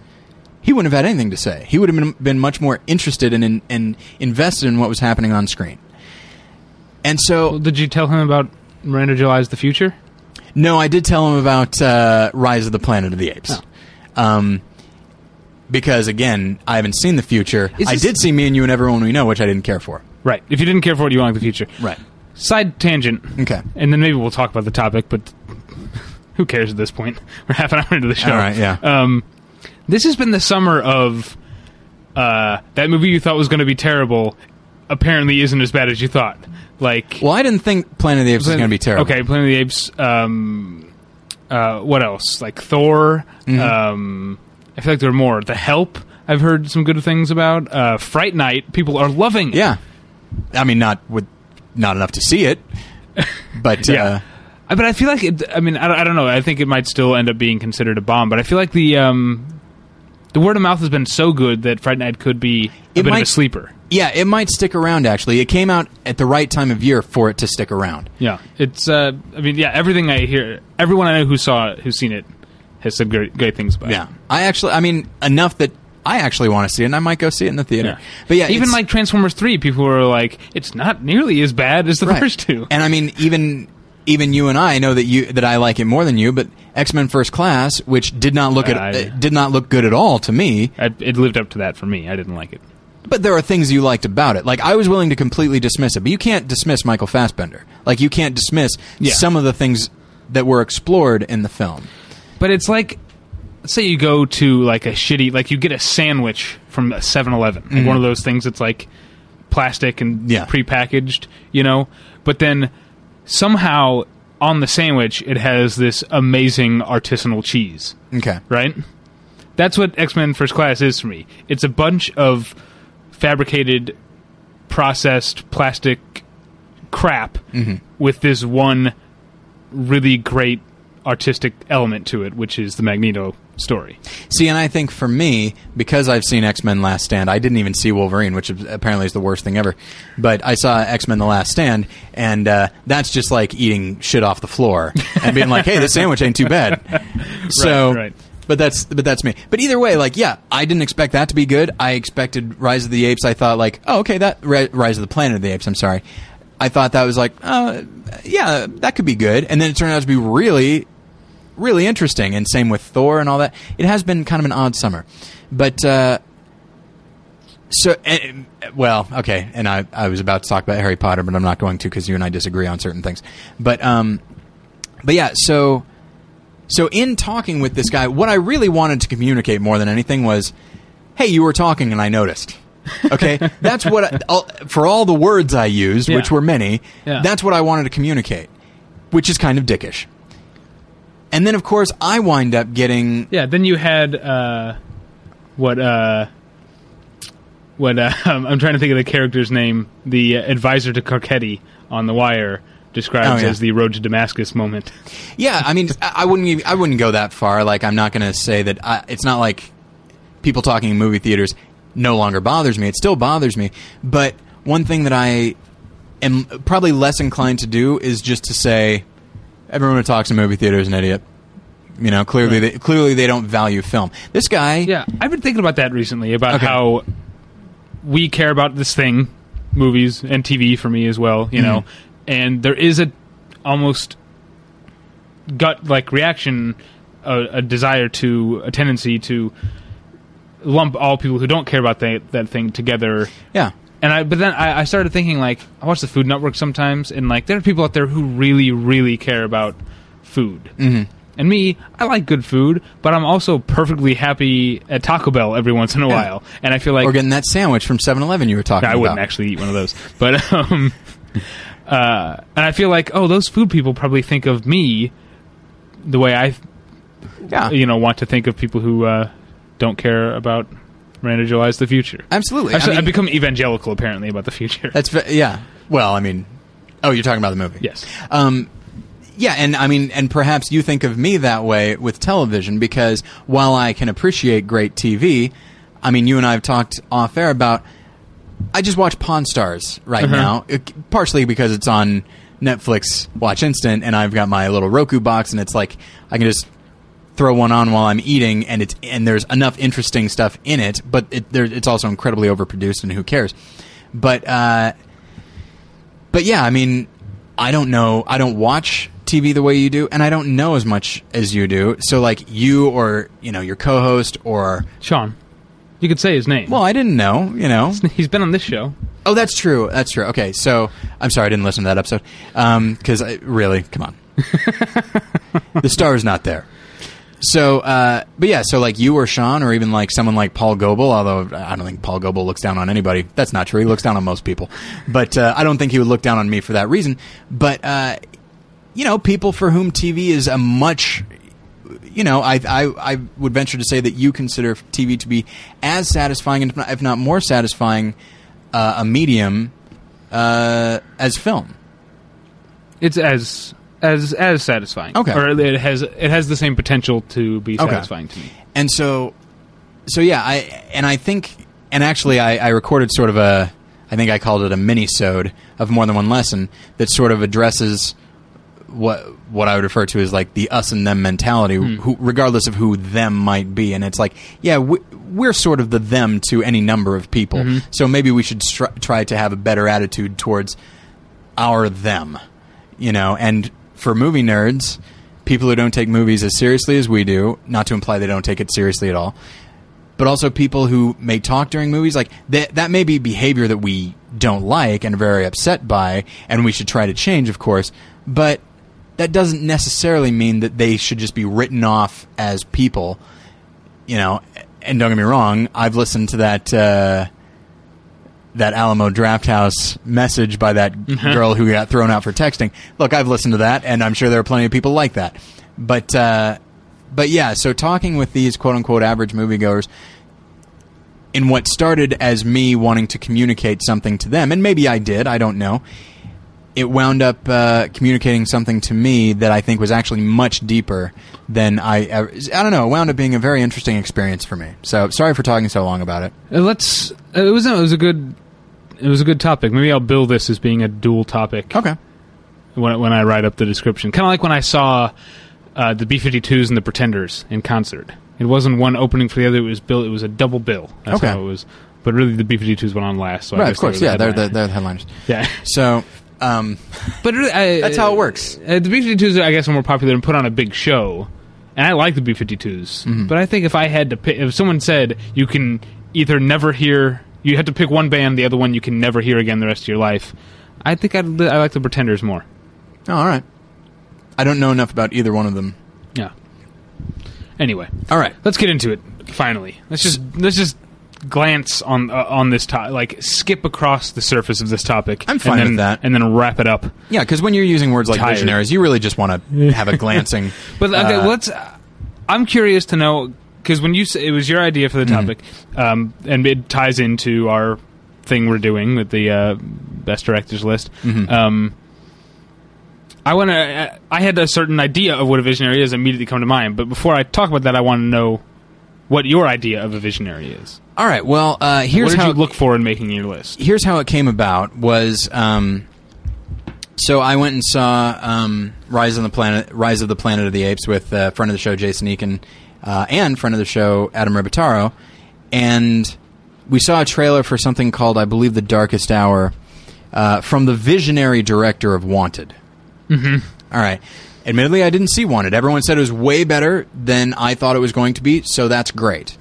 he wouldn't have had anything to say. He would have been, been much more interested and in, in, invested in what was happening on screen. And so, Well, did you tell him about Miranda July's The Future? no, I did tell him about uh, Rise of the Planet of the Apes. Oh. Um, because again, I haven't seen the future. Is I this- did see Me and You and Everyone We Know, which I didn't care for. Right. If you didn't care for it, you want The Future. Right. Side tangent. Okay. And then maybe we'll talk about the topic, but who cares at this point? We're half an hour into the show. All right, yeah. Um, this has been the summer of uh, that movie you thought was going to be terrible. Apparently, isn't as bad as you thought. Like, Well, I didn't think Planet of the Apes was going to be terrible. Okay, Planet of the Apes. Um, uh, what else? Like Thor. Mm-hmm. Um, I feel like there are more. The Help. I've heard some good things about. Uh, Fright Night. People are loving. Yeah. I mean, not with not enough to see it, but Yeah. uh, But I feel like it, I mean I don't, I don't know. I think it might still end up being considered a bomb. But I feel like the um, the word of mouth has been so good that Fright Night could be a It bit of a sleeper. yeah, it might stick around. Actually, it came out at the right time of year for it to stick around. Yeah, it's. Uh, I mean, yeah. Everything I hear, everyone I know who saw it, who's seen it, has said great, great things about Yeah, it. Yeah, I actually, I mean, enough that I actually want to see it, and I might go see it in the theater. Yeah. But yeah, even like Transformers Three, people were like, "It's not nearly as bad as the right. first two. And I mean, even even you and I know that you that I like it more than you. But X Men First Class, which did not look at I- uh, did not look good at all to me. I, it lived up to that for me. I didn't like it. But there are things you liked about it. Like I was willing to completely dismiss it, but you can't dismiss Michael Fassbender. Like you can't dismiss Yeah. some of the things that were explored in the film. But it's like, say you go to like a shitty, like you get a sandwich from a 7-Eleven, like one of those things that's like plastic and Mm-hmm. Yeah. prepackaged, you know. But then somehow on the sandwich it has this amazing artisanal cheese, Okay. right? That's what X Men First Class is for me. It's a bunch of fabricated, processed plastic crap mm-hmm. with this one really great artistic element to it, which is the Magneto story. See, and I think for me, because I've seen X Men Last Stand, I didn't even see Wolverine, which apparently is the worst thing ever. But I saw X Men The Last Stand, and uh, that's just like eating shit off the floor and being like, "Hey, this sandwich ain't too bad." So, right. but that's but that's me. But either way, like, yeah, I didn't expect that to be good. I expected Rise of the Apes. I thought like, oh, okay, that Rise of the Planet of the Apes. I'm sorry. I thought that was like, uh, yeah, that could be good, and then it turned out to be really really interesting. And same with Thor and all that. It has been kind of an odd summer, but uh, so eh, well, okay. And I I was about to talk about Harry Potter, but I'm not going to because you and I disagree on certain things. But um, but yeah, so so in talking with this guy, what I really wanted to communicate more than anything was, hey, you were talking and I noticed. Okay, that's what I, all, for all the words I used, which were many. Yeah. That's what I wanted to communicate, which is kind of dickish. And then, of course, I wind up getting Yeah. Then you had uh, what? Uh, what? Uh, I'm trying to think of the character's name. The uh, advisor to Carcetti on The Wire describes Oh, yeah. as the road to Damascus moment. Yeah, I mean, I I wouldn't. Even, I wouldn't go that far. Like, I'm not going to say that. I, it's not like people talking in movie theaters no longer bothers me. It still bothers me. But one thing that I am probably less inclined to do is just to say everyone who talks in movie theaters is an idiot. You know, clearly, they, clearly they don't value film. This guy, Yeah, I've been thinking about that recently about Okay. how we care about this thing, movies and TV for me as well. You know, mm-hmm. and there is a almost gut like reaction, a, a desire to a tendency to lump all people who don't care about that that thing together. yeah, And I, but then I, I started thinking like I watch the Food Network sometimes, and like there are people out there who really, really care about food. Mm-hmm. And me, I like good food, but I'm also perfectly happy at Taco Bell every once in a Yeah. while. And I feel like or getting that sandwich from 7-Eleven you were talking about. I about. wouldn't actually eat one of those, but um, uh, and I feel like oh, those food people probably think of me the way I Yeah, you know want to think of people who uh, don't care about July's the future. absolutely. I've, I mean, I've become evangelical apparently about the future. That's ve- yeah. Well, I mean, oh, you're talking about the movie. Yes. Um, yeah, and I mean, and perhaps you think of me that way with television because while I can appreciate great TV, I mean, you and I have talked off air about. I just watch Pawn Stars right Uh-huh. now, it- partially because it's on Netflix Watch Instant, and I've got my little Roku box, and it's like I can just throw one on while I'm eating, and it's and there's enough interesting stuff in it, but it, there, it's also incredibly overproduced, and who cares? But uh, but yeah, I mean, I don't know. I don't watch TV the way you do, and I don't know as much as you do. So like you or you know your co-host or Sean. You could say his name. well, I didn't know. You know, he's been on this show. Oh, that's true. That's true. Okay, so I'm sorry I didn't listen to that episode because I really, come on, the star is not there. So, uh, but yeah, so like you or Sean, or even like someone like Paul Goebel, although I don't think Paul Goebel looks down on anybody. That's not true. He looks down on most people, but uh, I don't think he would look down on me for that reason. But uh, you know, people for whom TV is a much you know, I, I, I would venture to say that you consider TV to be as satisfying, and if not more satisfying, uh, a medium uh, as film. It's as as as satisfying. Okay. Or it has it has the same potential to be Okay. satisfying to me. And so, so yeah, I and I think, and actually, I, I recorded sort of a, I think I called it a mini-sode of more than one lesson that sort of addresses what what I would refer to as like the us and them mentality, hmm. who, regardless of who them might be. And it's like, yeah, we, we're sort of the them to any number of people. Mm-hmm. So maybe we should try to have a better attitude towards our them, you know. And for movie nerds, people who don't take movies as seriously as we do, not to imply they don't take it seriously at all, but also people who may talk during movies, like that, that may be behavior that we don't like and are very upset by, and we should try to change, of course. But that doesn't necessarily mean that they should just be written off as people, you know. And don't get me wrong, I've listened to that. Uh, that Alamo Drafthouse message by that girl who got thrown out for texting. Look, I've listened to that, and I'm sure there are plenty of people like that. But, uh, but yeah. So talking with these quote unquote average moviegoers, in what started as me wanting to communicate something to them, and maybe I did, I don't know. It wound up uh, communicating something to me that I think was actually much deeper than I. Ever, I don't know. It wound up being a very interesting experience for me. So sorry for talking so long about it. Uh, let's. Uh, it was a, it was a good it was a good topic. Maybe I'll bill this as being a dual topic Okay. when when I write up the description. Kind of like when I saw uh, the B52s and the Pretenders in concert. It wasn't one opening for the other. It was bill. It was a double bill. That's Okay. how it was. But really, the B52s went on last. So Right. Of course. Yeah. They're the, they're the headliners. yeah. So. Um, But That's how it works. Uh, the B-52s, I guess, are more popular and put on a big show. And I like the B-52s. Mm-hmm. But I think if I had to pick, if someone said you can either never hear, you have to pick one band, the other one you can never hear again the rest of your life. I think I'd, I like the Pretenders more. oh, all right. I don't know enough about either one of them. Yeah. Anyway, All right. let's get into it. Finally, let's just let's just glance on uh, on this topic, like skip across the surface of this topic. I'm fine and then, with that. and then wrap it up. Yeah, because when you're using words like Tired. visionaries, you really just want to have a glancing. But okay, uh, let's. I'm curious to know because when you s- it was your idea for the Mm-hmm. topic, um, and it ties into our thing we're doing with the uh, best directors list. Mm-hmm. Um, I want to. I had a certain idea of what a visionary is immediately come to mind, but before I talk about that, I want to know what your idea of a visionary is. All right. Well, uh, here's what did how you look for in making your list? here's how it came about was um, so I went and saw um, Rise of the Planet Rise of the Planet of the Apes with uh, friend of the show Jason Eakin uh, and friend of the show Adam Ribitaro, and we saw a trailer for something called I believe The Darkest Hour uh, from the visionary director of Wanted. Mm-hmm. All right. Admittedly, I didn't see Wanted. Everyone said it was way better than I thought it was going to be, so that's great.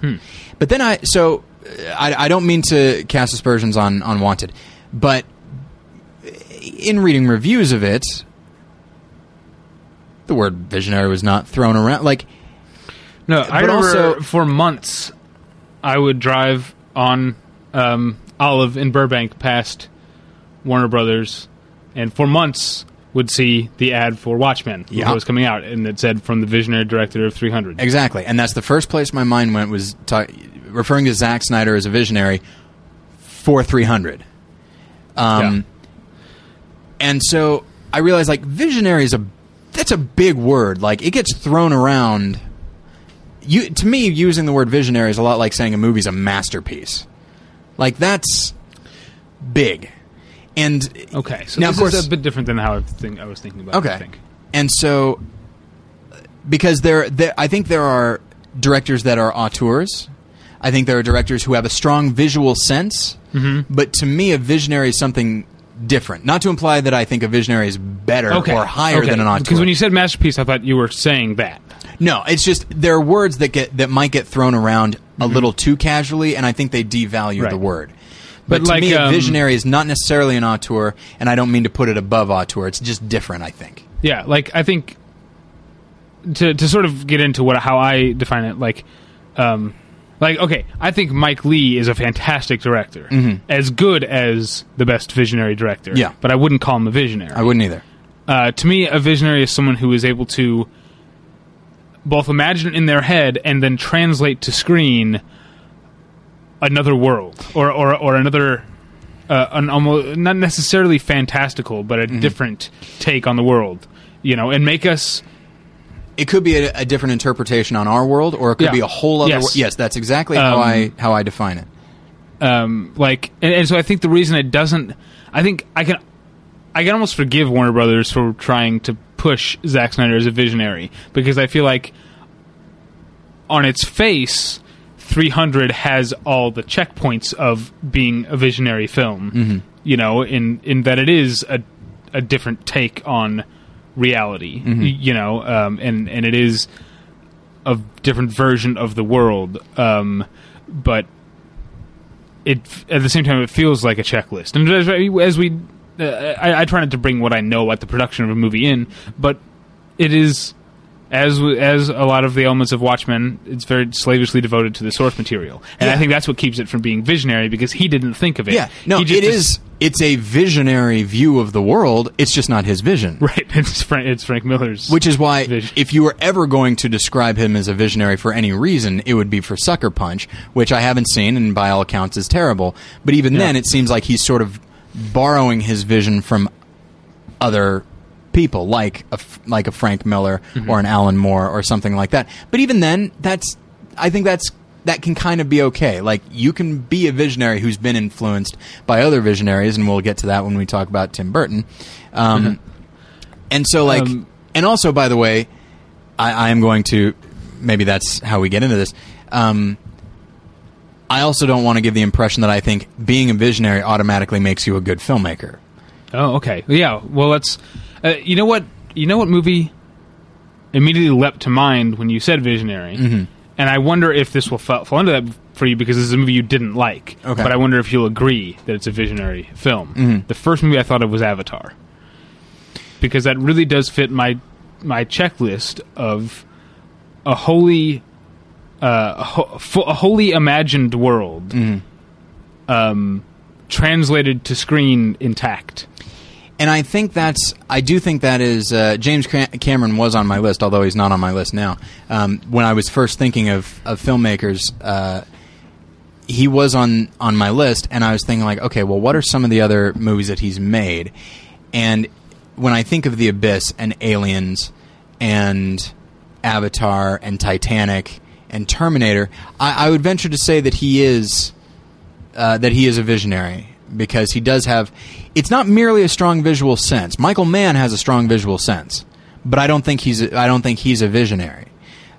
But then I so uh, I, I don't mean to cast aspersions on on Wanted, but in reading reviews of it, the word visionary was not thrown around. Like, No, I But remember also- for months I would drive on um, Olive in Burbank past Warner Brothers, and for months would see the ad for Watchmen Yeah. that was coming out, and it said from the visionary director of 300. exactly, and that's the first place my mind went was ta- referring to Zack Snyder as a visionary for 300. Um, and so I realized like visionary is a that's a big word. Like it gets thrown around. You to me, using the word visionary is a lot like saying a movie's a masterpiece. Like that's big. And Okay, so now this of course is a bit different than how I, think, I was thinking about. it, I Okay. think. And so because there, there, I think there are directors that are auteurs. I think there are directors who have a strong visual sense. Mm-hmm. But to me, a visionary is something different. Not to imply that I think a visionary is better Okay. or higher Okay. than an auteur. Because when you said masterpiece, I thought you were saying that. No, it's just there are words that get that might get thrown around a little too casually, and I think they devalue Mm-hmm. Right. the word. But, But to like, me, a um, visionary is not necessarily an auteur, and I don't mean to put it above auteur. It's just different. I think. Yeah, like I think to to sort of get into what how I define it, like, um, like okay, I think Mike Leigh is a fantastic director, as good as the best visionary director. Mm-hmm. Yeah. but I wouldn't call him a visionary. I wouldn't either. uh, to me, a visionary is someone who is able to both imagine in their head and then translate to screen another world or or, or another. Uh, an almost not necessarily fantastical, but a different take on the world, you know, and make us It could be a, a different interpretation on our world, or it could Yeah. be a whole other. Yes. Yes, yes that's exactly how Um, I how I define it. um, like, and, and so I think the reason it doesn't, I think I can, I can almost forgive Warner Brothers for trying to push Zack Snyder as a visionary because I feel like, on its face, 300 has all the checkpoints of being a visionary film. You know, in in that it is a a different take on reality. y- You know, um, and and it is a different version of the world. Um, but it at the same time it feels like a checklist. And as, as we, uh, I, I try not to bring what I know about the production of a movie in, but it is as as a lot of the elements of Watchmen, it's very slavishly devoted to the source material, and I think that's what keeps it from being visionary because he didn't think of it. Yeah, no, it is. It's a visionary view of the world. It's just not his vision. right. It's Frank, it's Frank Miller's, Which is why, Vision. if you were ever going to describe him as a visionary for any reason, it would be for Sucker Punch, which I haven't seen and by all accounts is terrible. But even Yeah. then, it seems like he's sort of borrowing his vision from other people, like a, like a Frank Miller Mm-hmm. or an Alan Moore or something like that. But even then, that's I think that's that can kind of be okay. Like you can be a visionary who's been influenced by other visionaries, and we'll get to that when we talk about Tim Burton. Um, And so, like, Um, and also, by the way, I, I am going to. Maybe that's how we get into this. Um, I also don't want to give the impression that I think being a visionary automatically makes you a good filmmaker. Oh, okay. Yeah. Well, let's. Uh, you know what? You know what movie immediately leapt to mind when you said visionary, Mm-hmm. and I wonder if this will fall, fall into that for you because this is a movie you didn't like. Okay. But I wonder if you'll agree that it's a visionary film. Mhm. The first movie I thought of was Avatar, because that really does fit my my checklist of a wholly. Uh, a, ho- a wholly imagined world, Mm-hmm. um, translated to screen intact. And I think that's, I do think that is, uh, James Cam- Cameron was on my list, although he's not on my list now. Um, when I was first thinking of, of filmmakers, uh, he was on, on my list, and I was thinking, like, okay, well, what are some of the other movies that he's made? And when I think of The Abyss and Aliens and Avatar and Titanic and Terminator, I, I would venture to say that he is uh, that he is a visionary because he does have. It's not merely a strong visual sense. Michael Mann has a strong visual sense, but I don't think he's. A, I don't think he's a visionary.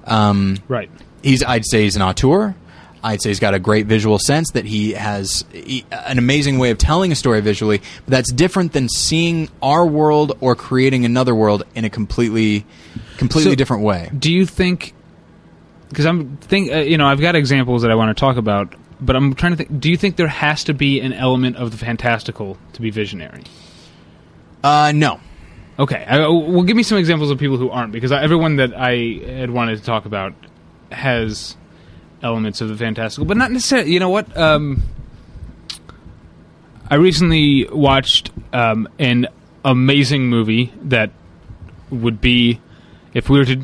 Um, Right. he's. I'd say he's an auteur. I'd say he's got a great visual sense that he has he, an amazing way of telling a story visually. But that's different than seeing our world or creating another world in a completely, completely So- different way. Do you think? Because I'm think uh, you know I've got examples that I want to talk about, but I'm trying to think. Do you think there has to be an element of the fantastical to be visionary? Uh, no. Okay, I, well, give me some examples of people who aren't, because I, everyone that I had wanted to talk about has elements of the fantastical, but not necessarily. You know what? Um, I recently watched um, an amazing movie that would be if we were to.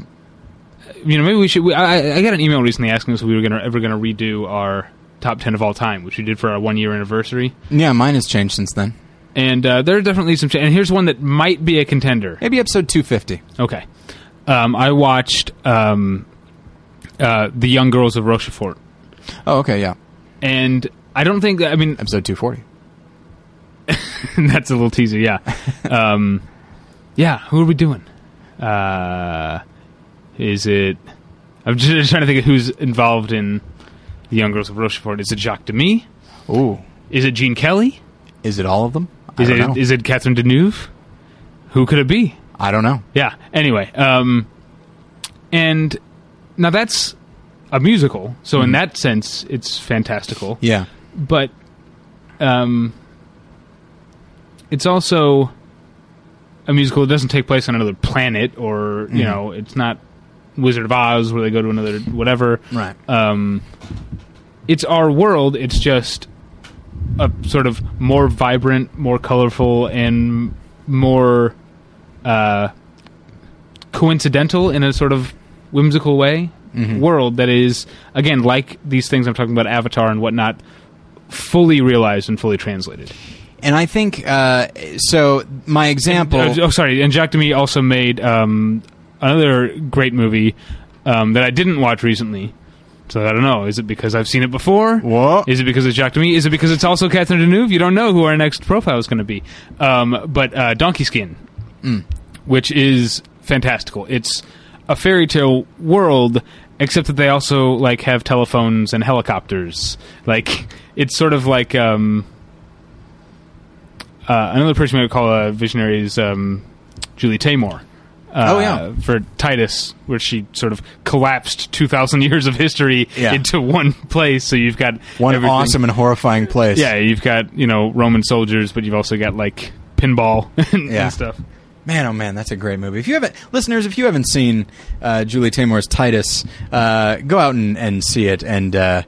You know, maybe we should. We, I, I got an email recently asking us if we were gonna, ever going to redo our top ten of all time, which we did for our one year anniversary. Yeah, mine has changed since then. And uh, there are definitely some. Ch- and here's one that might be a contender. Maybe episode two fifty. Okay. Um, I watched um, uh, The Young Girls of Rochefort. Oh, okay, yeah. And I don't think, I mean, Episode two forty. that's a little teaser, yeah. Um, yeah, who are we doing? Uh, Is it? I'm just trying to think of who's involved in the Young Girls of Rochefort. Is it Jacques Demy? Ooh, Is it Gene Kelly? is it all of them? I Is don't it know. is it Catherine Deneuve? Who could it be? I don't know. Yeah. Anyway, um, and now that's a musical, so in that sense, it's fantastical. Yeah. But um, it's also a musical that doesn't take place on another planet, or you know, it's not Wizard of Oz where they go to another whatever. Right. Um, it's our world. It's just a sort of more vibrant, more colorful, and more uh, coincidental in a sort of whimsical way world that is again like these things I'm talking about, Avatar and whatnot, fully realized and fully translated. And I think uh, so. My example. Uh, oh, sorry. And Jacques Demy also made um, another great movie um, that I didn't watch recently. So I don't know. Is it because I've seen it before? What? Is it because it's Jacques Demy? Is it because it's also Catherine Deneuve? You don't know who our next profile is going to be. Um, but uh, Donkey Skin, which is fantastical. It's a fairy tale world, except that they also like have telephones and helicopters. Like it's sort of like. Um, uh, another person we would call a visionary is um, Julie Taymor. Uh, Oh, yeah. for Titus, where she sort of collapsed two thousand years of history Yeah. into one place. So you've got One everything- awesome and horrifying place. Yeah, you've got you know Roman soldiers, but you've also got like pinball and, Yeah. and stuff. Man, oh man, that's a great movie. If you haven't, listeners, if you haven't seen uh, Julie Taymor's Titus, uh, go out and, and see it. And uh,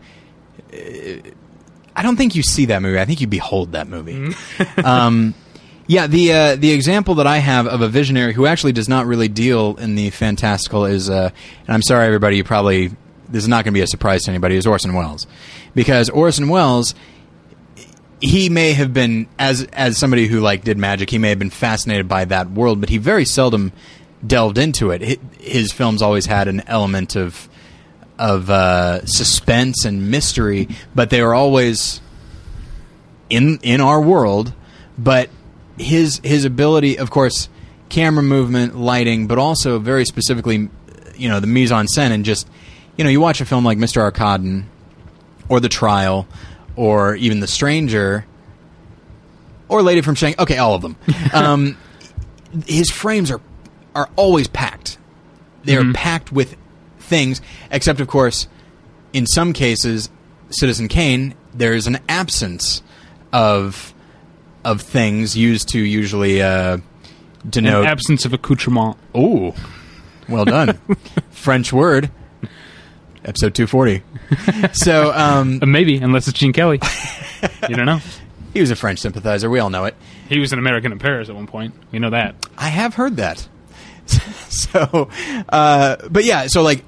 I don't think you see that movie. I think you behold that movie. um, yeah, the uh, the example that I have of a visionary who actually does not really deal in the fantastical is, uh, and I'm sorry, everybody, you probably this is not going to be a surprise to anybody. Is Orson Welles because Orson Welles he may have been as as somebody who like did magic he may have been fascinated by that world but he very seldom delved into it his films always had an element of of uh, suspense and mystery but they were always in in our world but his his ability of course camera movement lighting but also very specifically you know the mise en scène and just you know you watch a film like Mr. Arkadin or The Trial, or even The Stranger, or Lady from Shanghai. Okay, all of them. um, his frames are are always packed. They are packed with things, except of course, in some cases, Citizen Kane, there is an absence of of things used to usually uh, An denote. absence of accoutrement. Ooh, well done. French word. Episode 240. So, um, Uh, maybe, unless it's Gene Kelly. you don't know. he was a French sympathizer. We all know it. He was an American in Paris at one point. We know that. I have heard that. so, uh, but yeah, so like,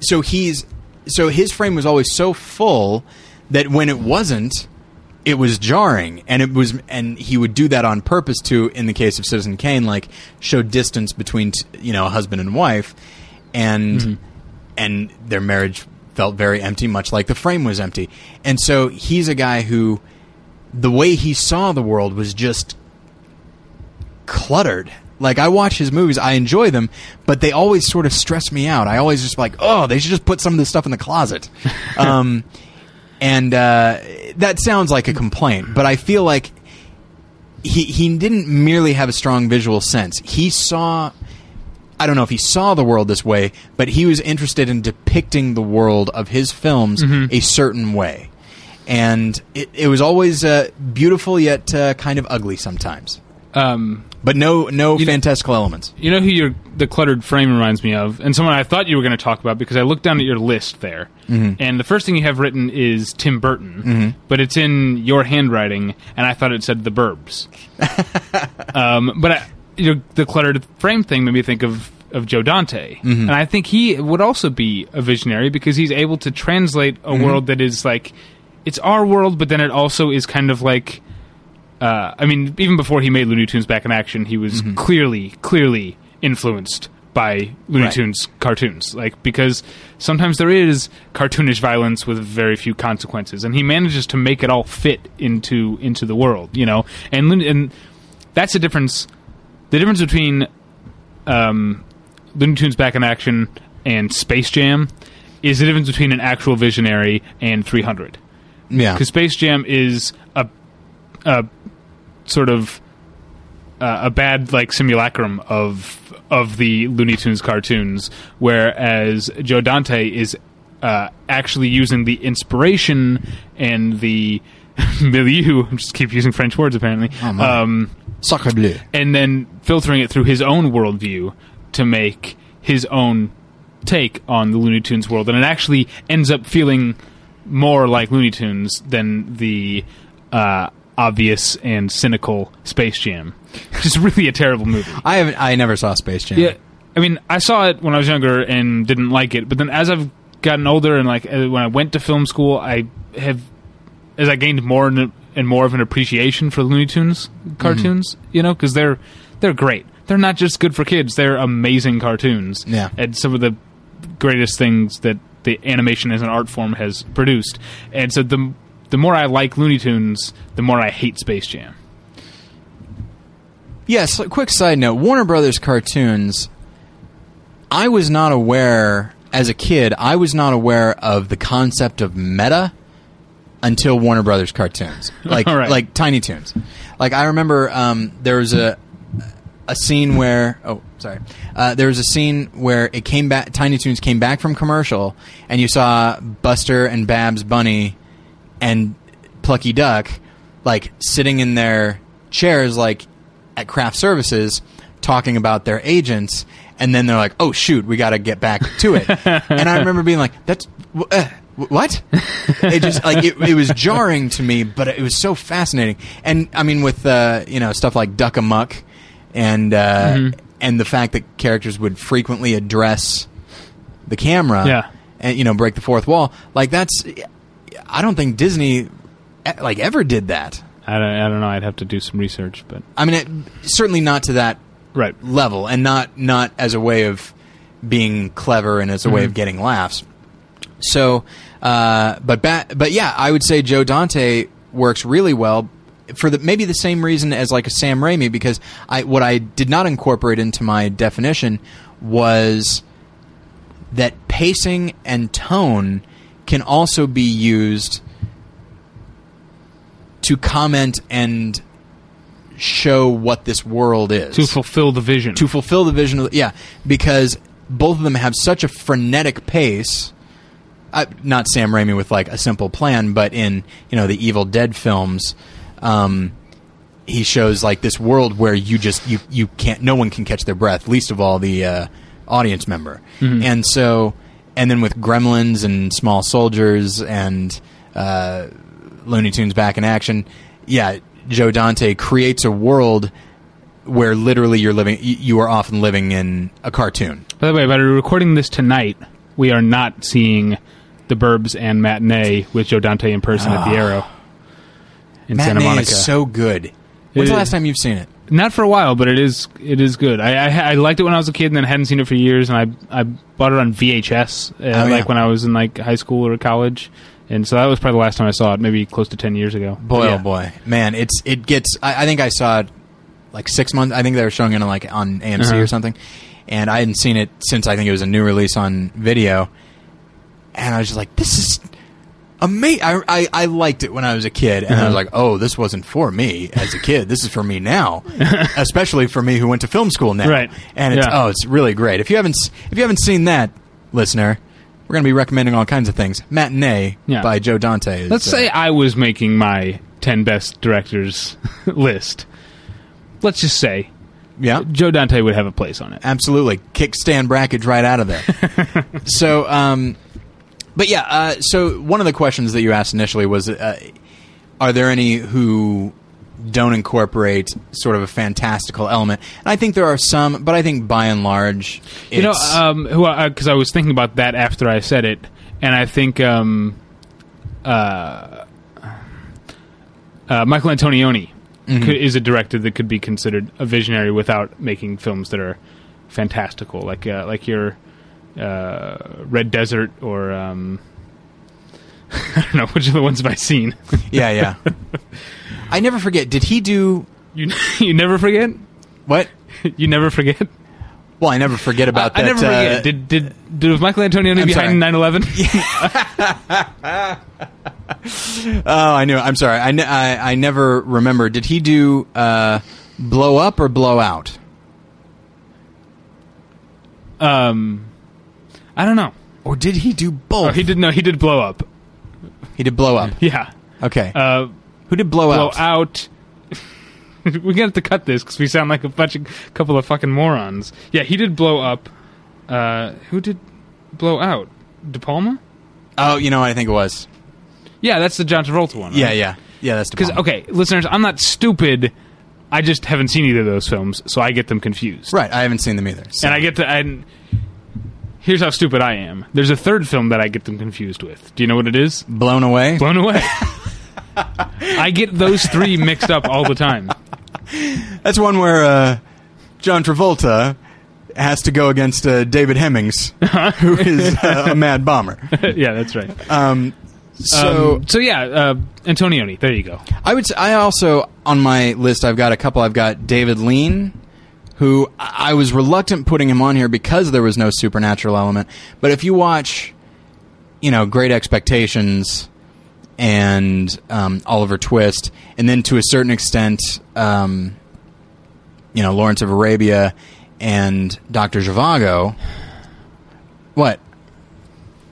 so he's, so his frame was always so full that when it wasn't, it was jarring, and it was, and he would do that on purpose to, in the case of Citizen Kane, like show distance between, t- you know, husband and wife, and and their marriage felt very empty, much like the frame was empty. And so he's a guy who, the way he saw the world was just cluttered. Like I watch his movies, I enjoy them, but they always sort of stress me out. I always just like, oh, they should just put some of this stuff in the closet. um, and uh, that sounds like a complaint, but I feel like he he didn't merely have a strong visual sense. He saw. I don't know if he saw the world this way, but he was interested in depicting the world of his films a certain way, and it, it was always uh, beautiful yet uh, kind of ugly sometimes. Um, But no, no fantastical elements. you know who your the cluttered frame reminds me of, and someone I thought you were going to talk about because I looked down at your list there, and the first thing you have written is Tim Burton, but it's in your handwriting, and I thought it said The Burbs. um, but I, you know, the cluttered frame thing made me think of of Joe Dante, and I think he would also be a visionary because he's able to translate a world that is like it's our world, but then it also is kind of like uh, I mean, even before he made Looney Tunes back in action, he was clearly, clearly influenced by Looney Right. Tunes cartoons. Like because sometimes there is cartoonish violence with very few consequences, and he manages to make it all fit into into the world. You know, and and that's the difference. The difference between um, Looney Tunes Back in Action and Space Jam is the difference between an actual visionary and 300. Yeah. Because Space Jam is a, a sort of uh, a bad like simulacrum of of the Looney Tunes cartoons, whereas Joe Dante is uh, actually using the inspiration and the milieu. I just keep using French words apparently. Oh, um, Sacre bleu. and then filtering it through his own worldview to make his own take on the Looney Tunes world, and it actually ends up feeling more like Looney Tunes than the uh, obvious and cynical Space Jam, which is really a terrible movie. I haven't. I never saw Space Jam. Yeah, I mean, I saw it when I was younger and didn't like it, but then as I've gotten older and like uh, when I went to film school, I have as I gained more and, and more of an appreciation for Looney Tunes cartoons, you know, because they're they're great. They're not just good for kids; they're amazing cartoons. Yeah. and some of the greatest things that the animation as an art form has produced. And so the the more I like Looney Tunes, the more I hate Space Jam. Yes. quick side note: Warner Brothers cartoons. I was not aware as a kid. I was not aware of the concept of meta until Warner Brothers cartoons, like right. like Tiny Toons. Like I remember um, there was a a scene where oh sorry uh, there was a scene where it came back Tiny Toons came back from commercial and you saw Buster and Babs Bunny and Plucky Duck like sitting in their chairs like at craft services talking about their agents and then they're like oh shoot we got to get back to it and I remember being like that's uh, what it just like it, it was jarring to me but it was so fascinating and I mean with uh, you know stuff like Duck Amuck and uh, Mhm. and the fact that characters would frequently address the camera Yeah. and you know break the fourth wall like that's I don't think Disney like ever did that I don't, I don't know. I'd have to do some research, but I mean it, certainly not to that right. level and not not as a way of being clever and as a way Mhm. of getting laughs so uh, but ba- but yeah I would say Joe Dante works really well for the maybe the same reason as like a Sam Raimi because I what I did not incorporate into my definition was that pacing and tone can also be used to comment and show what this world is. To fulfill the vision. to fulfill the vision of the, yeah because both of them have such a frenetic pace. Uh, not Sam Raimi with like a simple plan but in you know the Evil Dead films um, he shows like this world where you just you you can't no one can catch their breath least of all the uh, audience member. And so and then with Gremlins and Small Soldiers and uh, Looney Tunes back in action yeah Joe Dante creates a world where literally you're living you are often living in a cartoon. By the way, by recording this tonight, we are not seeing the Burbs and Matinee with Joe Dante in person at the Aero in Santa Monica. is so good. When's the It- last time you've seen it not for a while, but it is it is good. I, I I liked it when I was a kid, and then hadn't seen it for years. And I I bought it on VHS, uh, Oh, yeah. like when I was in like high school or college, and so that was probably the last time I saw it, maybe close to ten years ago. boy yeah. oh boy man it's it gets I, I think I saw it like six months I think they were showing it on like on AMC Uh-huh. or something and I hadn't seen it since I think it was a new release on video and I was just like this is amazing I, I, I liked it when I was a kid and I was Uh-huh. like oh this wasn't for me as a kid this is for me now especially for me who went to film school now Right. and it's Yeah. oh it's really great if you haven't if you haven't seen that listener we're going to be recommending all kinds of things matinee Yeah. by Joe Dante is, Let's uh, say I was making my ten best directors list. Let's just say yeah Joe Dante would have a place on it. Absolutely, kick Stan Brakhage right out of there. so, um, but yeah, uh, so one of the questions that you asked initially was, uh, are there any who don't incorporate sort of a fantastical element? And I think there are some, but I think by and large, it's, You know, um, who because I was thinking about that after I said it, and I think um, uh, uh, Michael Antonioni Mm-hmm. could, is a director that could be considered a visionary without making films that are fantastical, like uh, like your uh, Red Desert or um, I don't know which of the ones have I seen. yeah, yeah. I never forget. Did he do you you never forget. what? You never forget. Well, I never forget about I, that. I never forget. uh, did did did was Michael Antonioni behind sorry. 9/11? oh, I knew. I'm sorry. I, ne- I I never remember. Did he do uh, blow up or blow out? um, I don't know. Or did he do both? Oh, he did no. He did blow up. He did blow up. Yeah. Okay. Uh, Who did blow, out? blow out? out. we got to have to cut this because we sound like a bunch of couple of fucking morons. Yeah, he did blow up. Uh, who did blow out? De Palma? Oh, you know, what I think it was. Yeah, that's the John Travolta one. Yeah, yeah, yeah. That's because okay, listeners, I'm not stupid. I just haven't seen either of those films, so I get them confused. right. I haven't seen them either. so- And I get to. And here's how stupid I am. There's a third film that I get them confused with. Do you know what it is? blown away. Blown away. I get those three mixed up all the time. That's one where uh, John Travolta has to go against uh, David Hemmings, who is uh, a mad bomber. yeah, that's right. Um, so Um, so yeah, uh, Antonioni. There you go. I would. Say, I also on my list. I've got a couple. I've got David Lean, who I was reluctant putting him on here because there was no supernatural element. But if you watch, you know, Great Expectations and um, Oliver Twist, and then to a certain extent, um, you know, Lawrence of Arabia and Doctor Zhivago. What?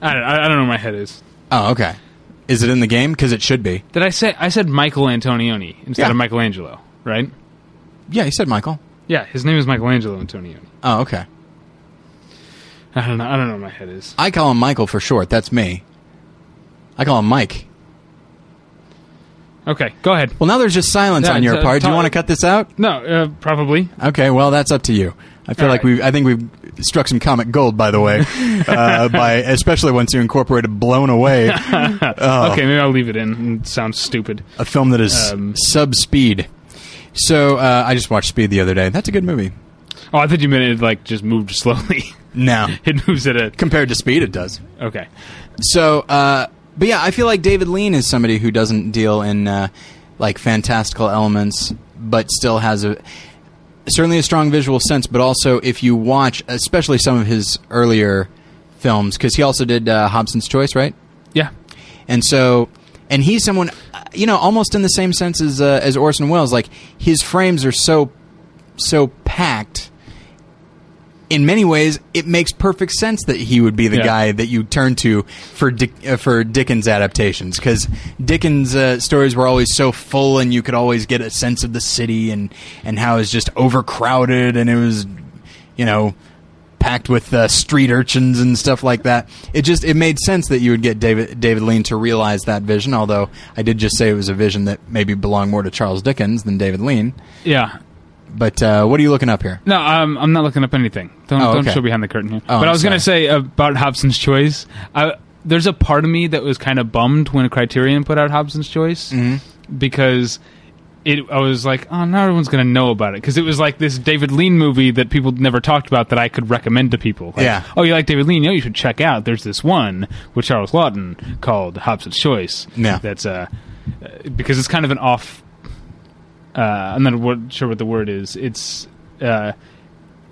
I don't, I don't know where my head is. Oh, okay. Is it in the game? Because it should be. Did I say I said Michael Antonioni instead Yeah. of Michelangelo? Right? Yeah, he said Michael. Yeah, his name is Michelangelo Antonioni. Oh, okay. I don't know. I don't know where my head is. I call him Michael for short. That's me. I call him Mike. Okay, go ahead. Well, now there's just silence Yeah, on your it's, uh, part. Do you want to cut this out? No, uh, probably. Okay, well, that's up to you. I feel All like right. we I think we've struck some comic gold, by the way, uh, by especially once you incorporate incorporated "Blown Away," Oh. Okay, maybe I'll leave it in. It sounds stupid. a film that is Um, sub speed. So uh, I just watched Speed the other day. That's a good movie. Oh, I thought you meant it like just moved slowly. No, it moves at a compared to Speed, it does. okay. So, uh, but yeah, I feel like David Lean is somebody who doesn't deal in uh, like fantastical elements, but still has a certainly a strong visual sense. But also, if you watch, especially some of his earlier films, because he also did uh, Hobson's Choice, right? Yeah. And so, and he's someone, you know, almost in the same sense as uh, as Orson Welles. Like his frames are so so packed. In many ways, it makes perfect sense that he would be the Yeah. guy that you turn to for Dick, uh, for Dickens adaptations because Dickens uh, stories were always so full, and you could always get a sense of the city and and how it's just overcrowded, and it was, you know, packed with uh, street urchins and stuff like that. It just it made sense that you would get David David Lean to realize that vision. Although I did just say it was a vision that maybe belonged more to Charles Dickens than David Lean. Yeah. But uh, what are you looking up here? No, um, I'm not looking up anything. Don't Oh, don't show behind the curtain here. Oh, but I I'm was going to say about Hobson's Choice. I, there's a part of me that was kind of bummed when Criterion put out Hobson's Choice Mm-hmm. because it. I was like, oh, not everyone's going to know about it because it was like this David Lean movie that people never talked about that I could recommend to people. Like, Yeah. Oh, you like David Lean? No, you should check out. There's this one with Charles Laughton called Hobson's Choice. Yeah. That's uh, uh, because it's kind of an off. Uh, I'm not sure what the word is. It's uh,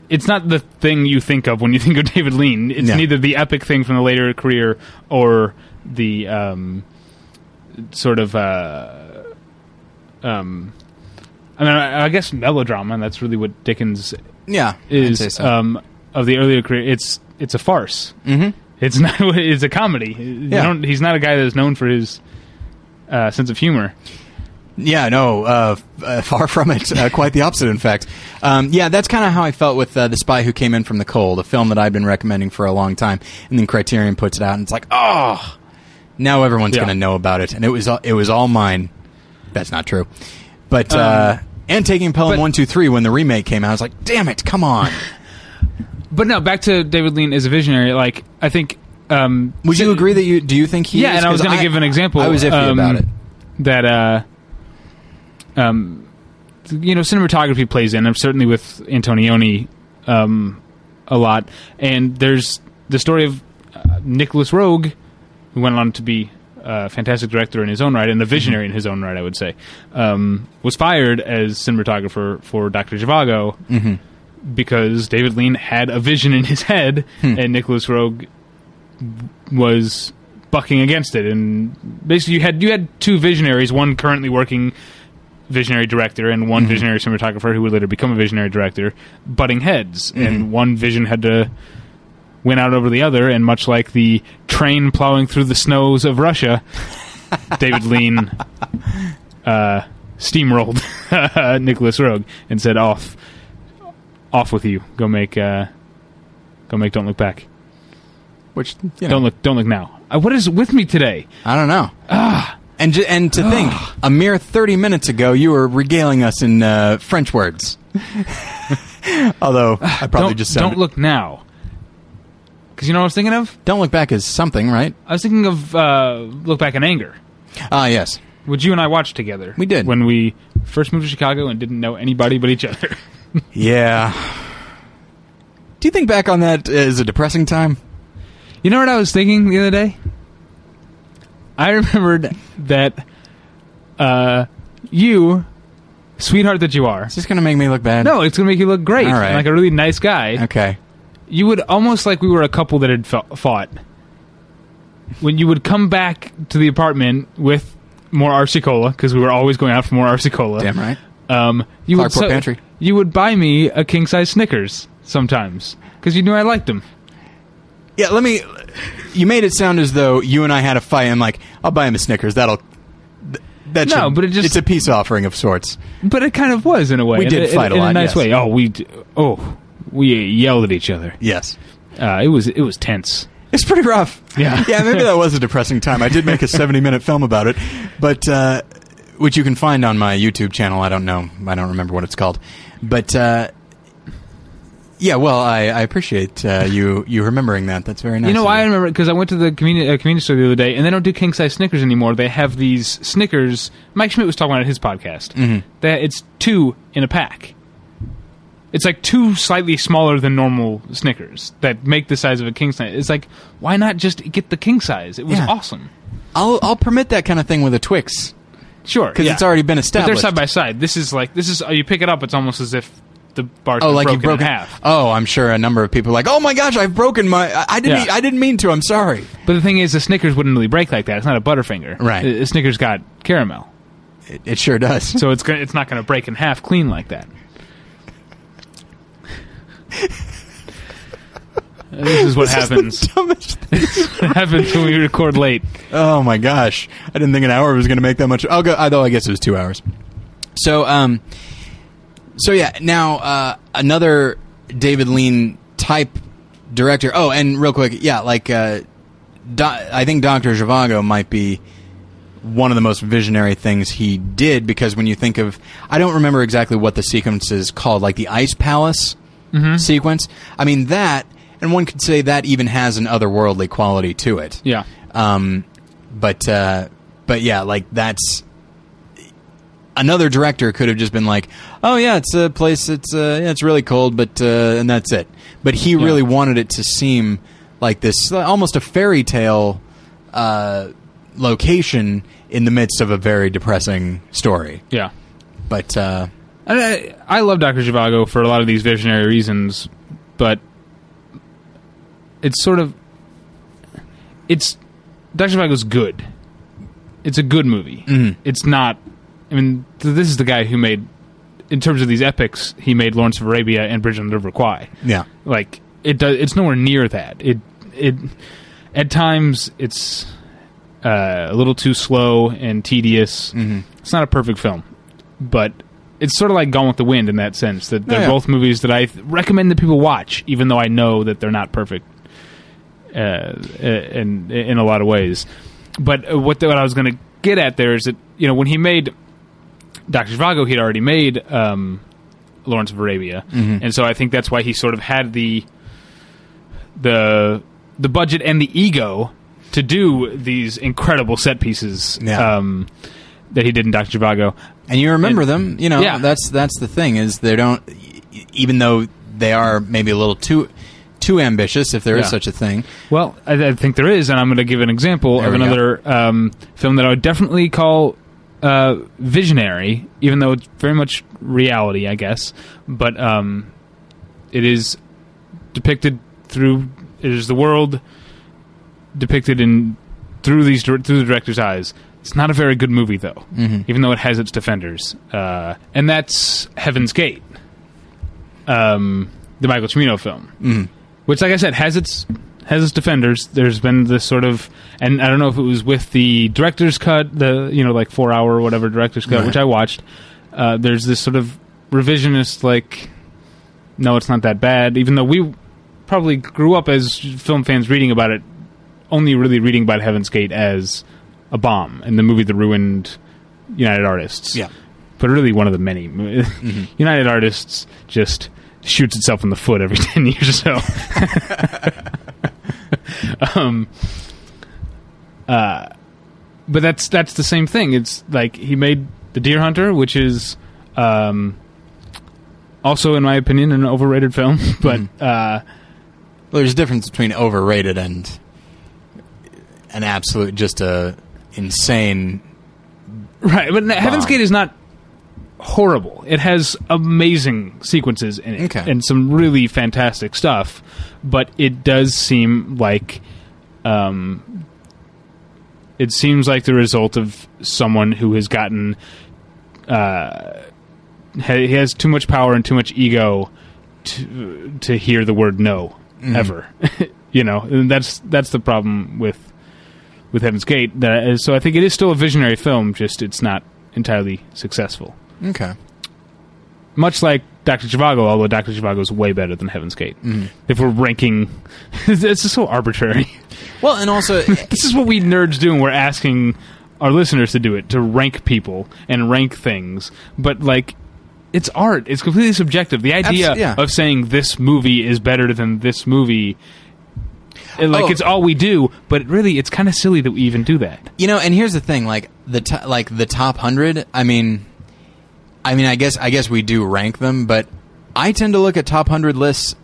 it's not the thing you think of when you think of David Lean. It's neither the epic thing from the later career or the um, sort of uh, um, I mean, I, I guess melodrama. And that's really what Dickens Yeah, is so. um, of the earlier career. It's it's a farce. Mhm. It's not. It's a comedy. Yeah. don't- he's not a guy that is known for his uh, sense of humor. Yeah, no, uh, uh, far from it. Uh, quite the opposite, in fact. Um, yeah, that's kind of how I felt with uh, The Spy Who Came In From the Cold, a film that I've been recommending for a long time. And then Criterion puts it out, and it's like, oh, now everyone's Yeah. going to know about it. And it was all, it was all mine. That's not true. But, uh, and Taking Pelham Um, but- 123, when the remake came out, I was like, damn it, come on. But no, back to David Lean as a visionary. Like I think. Um, Would you agree that you, do you think he Yeah, is? and I was 'Cause going to give an example. I was iffy um, about it. That uh, um, you know, cinematography plays in, I'm certainly with Antonioni, um, a lot. And there's the story of uh, Nicolas Roeg, who went on to be a fantastic director in his own right and a mm-hmm. visionary in his own right, I would say, um, was fired as cinematographer for Doctor Zhivago. Mm-hmm. because David Lean had a vision in his head, hmm. and Nicolas Roeg was bucking against it. And basically, you had you had two visionaries, one currently working visionary director and one mm-hmm. visionary cinematographer who would later become a visionary director, butting heads, and one vision had to win out over the other. And much like the train plowing through the snows of Russia, David Lean uh, steamrolled Nicolas Roeg and said, "Off, off with you. Go make, uh, go make. Don't look back. Which you know, Don't look. Don't look now. Uh, what is with me today? I don't know. And ju- and to think, a mere thirty minutes ago, you were regaling us in uh, French words. Although I probably don't, just sounded, don't look now. Because you know what I was thinking of? Don't look back as something, right? I was thinking of uh, look back in anger. Ah, yes. Which you and I watched together. We did. when we first moved to Chicago and didn't know anybody but each other. Yeah. Do you think back on that as a depressing time? You know what I was thinking the other day? I remembered that uh, you, sweetheart that you are. Is this going to make me look bad? No, it's gonna make you look great, All right. like a really nice guy. Okay. You would almost like we were a couple that had fou- fought. When you would come back to the apartment with more RC Cola, because we were always going out for more RC Cola. Damn right. Um, you would Clarkport Pantry. you would buy me a king size Snickers sometimes because you knew I liked them. Yeah, let me. You made it sound as though you and I had a fight. I'm like, I'll buy him a Snickers. That'll. th- That No, but it just- it's a peace offering of sorts. But it kind of was in a way. We did in- fight a lot in, a nice yes. way. Oh, we oh we yelled at each other. Yes. Uh, it was it was tense. It's pretty rough. Yeah. yeah, maybe that was a depressing time. I did make a 70 minute film about it, but uh, which you can find on my YouTube channel. I don't know. I don't remember what it's called. But uh, yeah, well, I, I appreciate uh, you you remembering that. That's very nice. You know, I remember because I went to the convenience, uh, convenience store the other day, and they don't do king size Snickers anymore. They have these Snickers. Mike Schmidt was talking about it his podcast. Mhm. That it's two in a pack. It's like two slightly smaller than normal Snickers that make the size of a king size. It's like, why not just get the king size? It was Yeah. awesome. I'll I'll permit that kind of thing with a Twix Sure, because yeah. it's already been established. But they're established. side by side. This is like this is uh, you pick it up. It's almost as if the bar's Oh, been like broken you broke in half. Oh, I'm sure a number of people are like, oh my gosh, I've broken my. I, I didn't. Yeah. mean- I didn't mean to. I'm sorry. But the thing is, the Snickers wouldn't really break like that. It's not a Butterfinger. Right. A Snickers got caramel, It, it sure does. so it's gonna, it's not going to break in half clean like that. This is what happens. Dumbest what happens when we record late. Oh my gosh! I didn't think an hour was going to make that much. I'll go. Although I guess it was two hours. So, um, so yeah. Now uh, another David Lean type director. Oh, and real quick, yeah, like uh, Do- I think Doctor Zhivago might be one of the most visionary things he did because when you think of, I don't remember exactly what the sequence is called, like the Ice Palace sequence. I mean that, and one could say that even has an otherworldly quality to it. Yeah. Um, but uh, but yeah, like that's another director could have just been like, oh yeah, it's a place. It's uh, yeah, it's really cold, but uh, and that's it. But he Yeah. really wanted it to seem like this, almost a fairy tale uh, location in the midst of a very depressing story. Yeah. But uh, I, I love Dr. Zhivago for a lot of these visionary reasons, but it's sort of it's Dr. Zhivago's good. It's a good movie. Mhm. It's not. I mean, th- this is the guy who made, in terms of these epics, he made Lawrence of Arabia and Bridge on the River Kwai. yeah, Like it does. It's nowhere near that. It it at times it's uh, a little too slow and tedious. Mhm. It's not a perfect film, but it's sort of like Gone with the Wind in that sense. That they're yeah. both movies that I th- recommend that people watch, even though I know that they're not perfect. Uh, in in a lot of ways, but uh, what the, what I was going to get at there is that you know when he made Doctor Zhivago, he'd already made um, Lawrence of Arabia, Mhm. and so I think that's why he sort of had the the the budget and the ego to do these incredible set pieces Yeah. um, that he did in Doctor Zhivago. And you remember And- them. You know, Yeah. that's that's the thing is they don't, even though they are maybe a little too too ambitious, if there is Yeah. such a thing. Well, I, I think there is, and I'm going to give an example There of another um, film that I would definitely call uh, visionary, even though it's very much reality, I guess. But um, it is depicted through it is the world depicted in through these through the director's eyes. It's not a very good movie though, Mhm. even though it has its defenders, uh, and that's Heaven's Gate, um, the Michael Cimino film, Mhm. which, like I said, has its has its defenders. There's been this sort of, and I don't know if it was with the director's cut, the you know like four hour or whatever director's cut, Right. which I watched. Uh, there's this sort of revisionist like, no, it's not that bad, even though we probably grew up as film fans reading about it, only really reading about Heaven's Gate as a bomb in the movie that ruined United Artists. Yeah. But really one of the many. United Artists just shoots itself in the foot every 10 years or so. um, uh, but that's that's the same thing. It's like he made The Deer Hunter, which is um, also, in my opinion, an overrated film. But uh, Well, there's a difference between overrated and an absolute, just a insane. Right, but Heaven's Gate is not horrible. It has amazing sequences in it Okay. and some really fantastic stuff, but it does seem like um it seems like the result of someone who has gotten uh he has too much power and too much ego to to hear the word no ever. you know, and that's that's the problem with with Heaven's Gate. That so I think it is still a visionary film, just it's not entirely successful. Okay. Much like Doctor Zhivago, although Doctor Zhivago is way better than Heaven's Gate. Mm-hmm. If we're ranking, it's just so arbitrary. Well, and also, this is what we nerds do, and we're asking our listeners to do it to rank people and rank things. But like, it's art. It's completely subjective. The idea yeah. of saying this movie is better than this movie. Like Oh. it's all we do, but really, it's kind of silly that we even do that. you know, and here's the thing: like the to, like the top hundred. I mean, I mean, I guess I guess we do rank them, but I tend to look at top hundred lists.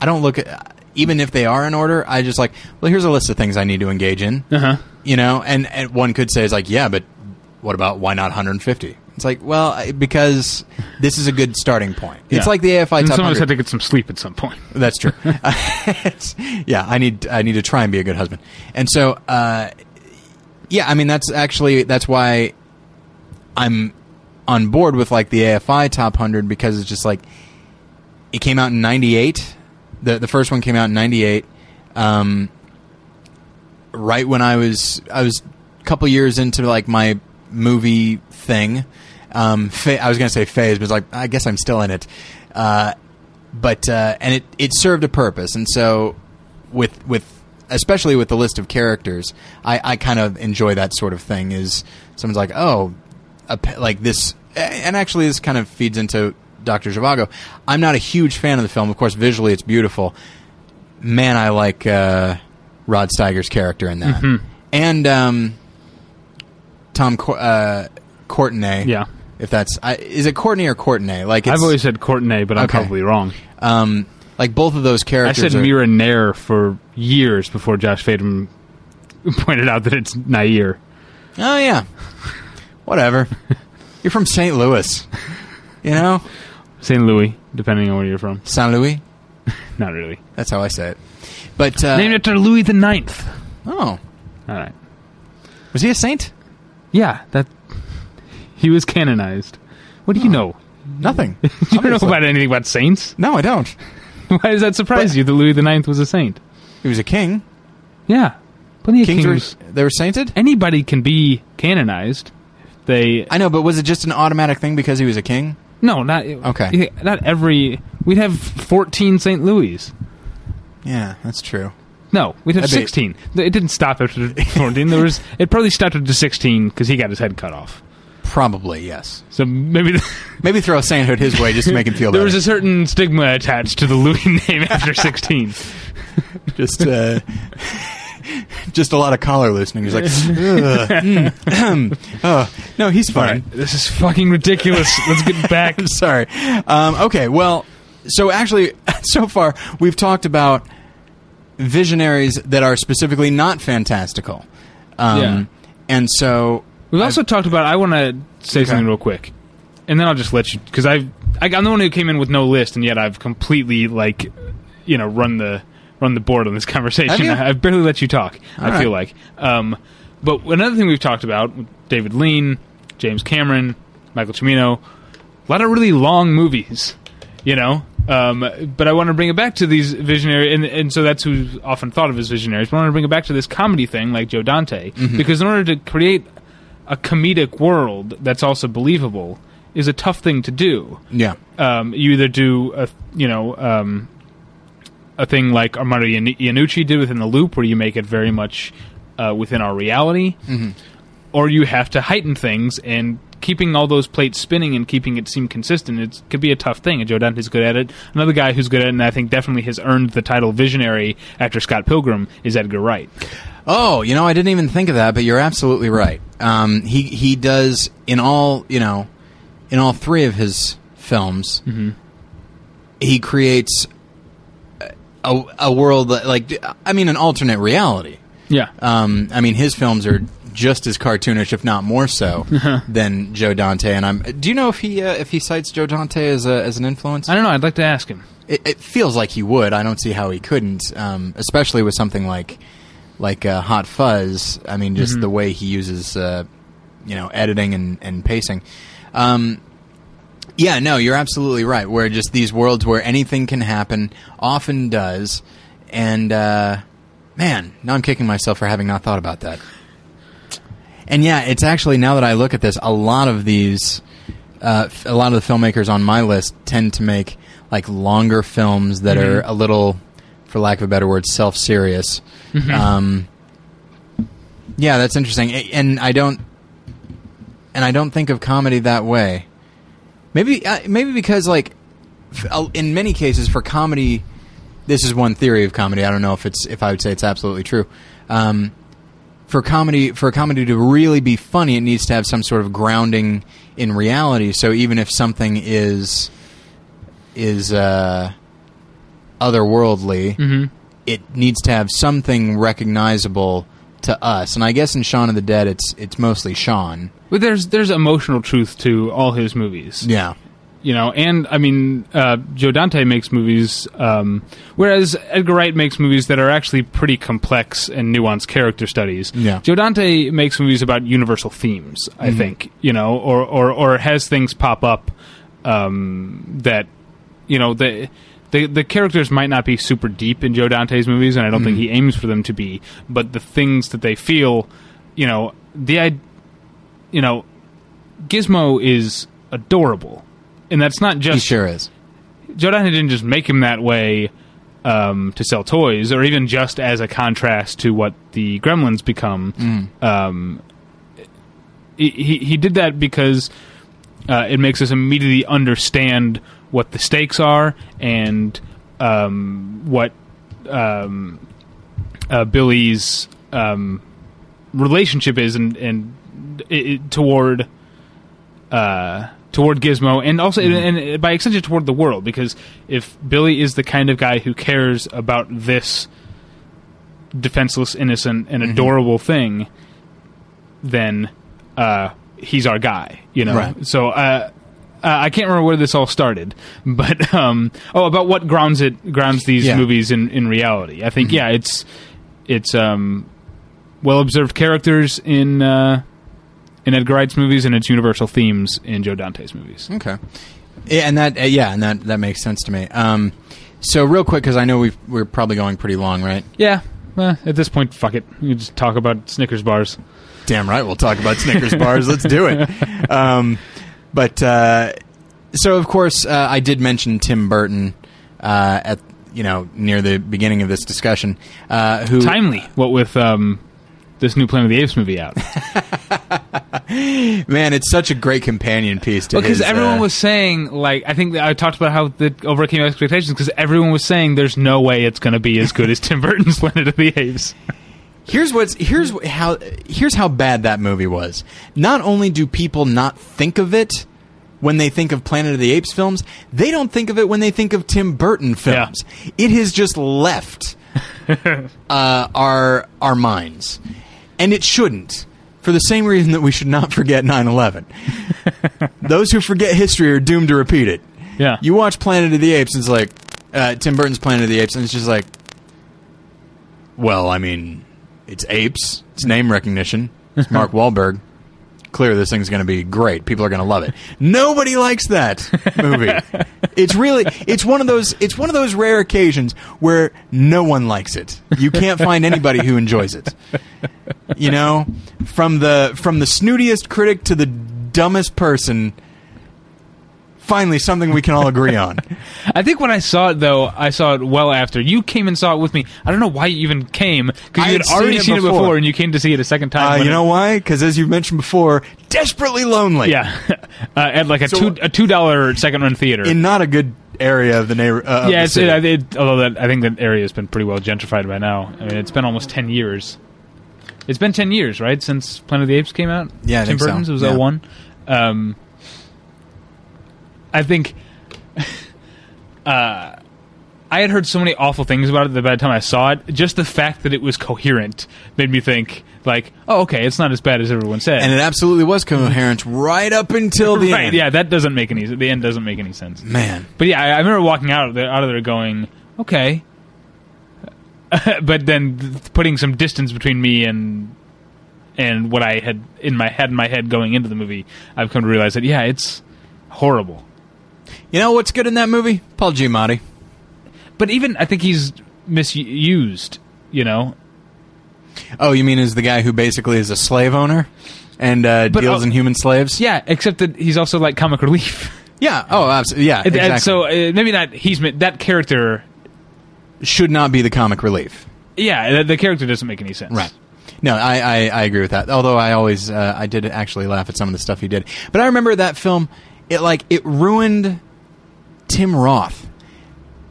I don't look at even if they are in order. I just like, well, here's a list of things I need to engage in. Uh huh. you know and, and one could say is like yeah but what about why not 150 it's like well I- because this is a good starting point. It's like the afi And top some of us 100 had to get some sleep at some point. that's true. It's- yeah i need i need to try and be a good husband. And so uh, yeah i mean that's actually that's why i'm on board with like the afi top 100 because it's just like it came out in 98 the the first one came out in 98 um, right when I was I was a couple years into like my movie thing. Um, fa- I was gonna say phase, but it's like I guess I'm still in it. Uh, but uh, and it it served a purpose, and so with with especially with the list of characters, I, I kind of enjoy that sort of thing. Is someone's like, oh, a, like this, and actually this kind of feeds into Doctor Zhivago. I'm not a huge fan of the film. Of course, visually it's beautiful. Man, I like uh, Rod Steiger's character in that, and um, Tom uh, Courtenay. Yeah. If that's I, is it Courtney or Courtenay? Like it's, I've always said Courtenay, but I'm Okay. probably wrong. um, like both of those characters. I said are, Mira Nair for years before Josh Fadem pointed out that it's Nair. Oh yeah, whatever. You're from St. Louis, you know, St. Louis, depending on where you're from. Saint Louis. Not really. That's how I say it. But uh, Named after Louis the Ninth. oh, All right. was he a saint? Yeah, that he was canonized. What do you oh. know? Nothing. You don't know Obviously. about anything about saints. No, I don't. Why does that surprise you that Louis the Ninth was a saint? He was a king. Yeah, plenty of Kings kings. were they were sainted. Anybody can be canonized. They I know, but was it just an automatic thing because he was a king? no, not Okay. Not every. We'd have fourteen Saint Louis. Yeah, that's true. No, we'd have That'd be- sixteen. It didn't stop after fourteen. There was. It probably stopped after sixteen because he got his head cut off. Probably yes. So maybe the, Maybe throw a sainthood his way just to make him feel there better. was a certain stigma attached to the Louis name after sixteen. just uh, just a lot of collar loosening. He's like, mm, oh, no, he's fine. right, this is fucking ridiculous. Let's get back. Sorry. Um, okay, well, so actually, so far we've talked about visionaries that are specifically not fantastical. Um, Yeah. And so, We've also talked about. I want to say Okay. something real quick. and then I'll just let you because I've I, I'm the one who came in with no list, and yet I've completely like you know run the run the board on this conversation. I, have barely let you talk. I All feel like. Um, but another thing we've talked about David Lean, James Cameron, Michael Cimino, a lot of really long movies, you know. Um, but I want to bring it back to these visionary, and, and so that's who's often thought of as visionaries. But I want to bring it back to this comedy thing, like Joe Dante, because in order to create a comedic world that's also believable, is a tough thing to do. Yeah. Um, you either do a you know um, a thing like Armando Ian- Iannucci did within the Loop, where you make it very much uh, within our reality, or you have to heighten things and keeping all those plates spinning and keeping it seem consistent. It could be a tough thing, and Joe Dante's good at it. Another guy who's good at it, and I think definitely has earned the title visionary after Scott Pilgrim, is Edgar Wright. Oh, you know, I didn't even think of that, but you're absolutely right. Um, he he does in all you know, in all three of his films, he creates a, a world that, like I mean, an alternate reality. Yeah. Um, I mean, his films are just as cartoonish, if not more so, than Joe Dante. And I'm. Do you know if he uh, if he cites Joe Dante as a, as an influence? I don't know. I'd like to ask him. it, it feels like he would. I don't see how he couldn't, um, especially with something like like uh, Hot Fuzz. I mean, just the way he uses, uh, you know, editing and, and pacing. Um, yeah, no, you're absolutely right. Where just these worlds where anything can happen, often does, and uh, man, now I'm kicking myself for having not thought about that. And yeah, it's actually now that I look at this, a lot of these, uh, a lot of the filmmakers on my list tend to make like longer films that are a little, for lack of a better word, self-serious. Um, yeah, that's interesting, and I don't, and I don't think of comedy that way. Maybe, uh, maybe because like, uh, in many cases for comedy, this is one theory of comedy. I don't know if it's if I would say it's absolutely true. Um, for comedy for a comedy to really be funny, it needs to have some sort of grounding in reality. So even if something is is uh, otherworldly, it needs to have something recognizable to us. And I guess in Shaun of the Dead, it's it's mostly Shaun. But there's there's emotional truth to all his movies. Yeah, you know and i mean uh, joe dante makes movies um, whereas edgar wright makes movies that are actually pretty complex and nuanced character studies Yeah. joe dante makes movies about universal themes i think you know or, or, or has things pop up um, that you know the, the the characters might not be super deep in joe dante's movies and i don't think he aims for them to be but the things that they feel you know the i you know gizmo is adorable and that's not just he sure is. Joe Dante didn't just make him that way um, to sell toys, or even just as a contrast to what the Gremlins become. Um, he he he did that because uh, it makes us immediately understand what the stakes are and um, what um, uh, Billy's um, relationship is, and and it, it- toward uh, toward Gizmo, and also and, and by extension toward the world. Because if Billy is the kind of guy who cares about this defenseless, innocent, and adorable thing, then uh, he's our guy. You know. Right. So. Uh, uh, I can't remember where this all started, but um, oh, about what grounds it grounds these Yeah. movies in, in reality. I think yeah, it's it's um, well observed characters in uh, in Edgar Wright's movies and its universal themes in Joe Dante's movies. Okay. Yeah, and that uh, yeah, and that that makes sense to me. Um, so real quick, because I know we've, we're probably going pretty long, right? Yeah, eh, at this point, fuck it. You just talk about Snickers bars. Damn right, we'll talk about Snickers bars. Let's do it. Um, but uh, so, of course, uh, I did mention Tim Burton uh, at you know near the beginning of this discussion. Uh, who Timely. What with um, this new Planet of the Apes movie out? man, it's such a great companion piece to Because everyone uh, was saying, like, I think that I talked about how it overcame expectations. Because everyone was saying there's no way it's going to be as good as Tim Burton's Planet of the Apes. Here's what's here's how here's how bad that movie was. Not only do people not think of it when they think of Planet of the Apes films, they don't think of it when they think of Tim Burton films. It has just left uh, our our minds, and it shouldn't. for the same reason that we should not forget 9/11. Those who forget history are doomed to repeat it. Yeah. You watch Planet of the Apes, and it's like uh, Tim Burton's Planet of the Apes, and it's just like, well, I mean, it's apes. It's name recognition. It's Mark Wahlberg. Clear, this thing's going to be great. People are going to love it. Nobody likes that movie. it's really, it's one of those, it's one of those rare occasions where no one likes it. You can't find anybody who enjoys it. You know, from the from the snootiest critic to the dumbest person. Finally, something we can all agree on. I think when I saw it, though, I saw it well after. You came and saw it with me. I don't know why you even came, because you had had already seen it it before. and you came to see it a second time. Uh, you it- know why? Because as you've mentioned before, desperately lonely. Yeah. uh, at like a, So- two, a $2 second run theater. in not a good area of the neighbor. Uh, yeah, the it's, it, it, although that, I think that area has been pretty well gentrified by now. I mean, it's been almost 10 years. It's been 10 years, right, since Planet of the Apes came out? Yeah, Tim think so. Burton's? It was Yeah. 01. Um, I think... uh, I had heard so many awful things about it that by the time I saw it, just the fact that it was coherent made me think, like, oh, okay, it's not as bad as everyone said. and it absolutely was coherent right up until the right, end. yeah, that doesn't make any... Sense the end doesn't make any sense. man. But yeah, I, I remember walking out of there, out of there going, okay. but then th- putting some distance between me and and what I had in my had in my head going into the movie, I've come to realize that yeah, it's horrible. You know what's good in that movie? Paul Giamatti. But even I think he's misused. You know, Oh, you mean is the guy who basically is a slave owner and uh, But, deals uh, in human slaves? yeah. Except that he's also like comic relief. Yeah. Oh, absolutely. Yeah. And- exactly. And so uh, maybe not. He's that character. should not be the comic relief. Yeah, the, the character doesn't make any sense. Right. No, I, I, I agree with that. Although I always uh, I did actually laugh at some of the stuff he did. But I remember that film. It like it ruined Tim Roth.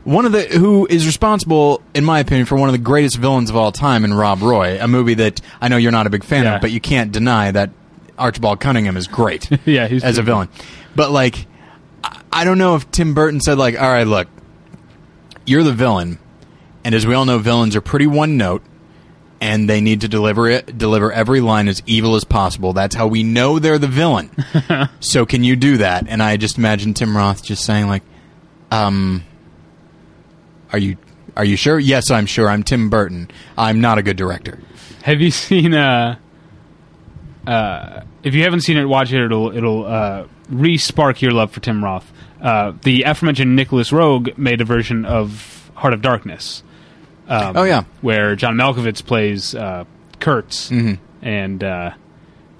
One of the who is responsible, in my opinion, for one of the greatest villains of all time in Rob Roy, a movie that I know you're not a big fan Yeah. of, but you can't deny that Archibald Cunningham is great. Yeah, he's as a villain. But like, I- I don't know if Tim Burton said like, "All right, look, you're the villain, and as we all know, villains are pretty one note, and they need to deliver it, deliver every line as evil as possible. That's how we know they're the villain. so can you do that?" And I just imagine Tim Roth just saying like, "Um, are you are you sure? Yes, I'm sure. I'm Tim Burton. I'm not a good director." Have you seen? Uh, uh, if you haven't seen it, watch it. It'll it'll uh, re-spark your love for Tim Roth. Uh, the aforementioned Nicolas Roeg made a version of Heart of Darkness. Um, Oh, yeah. where John Malkovich plays uh, Kurtz, Mhm. and uh,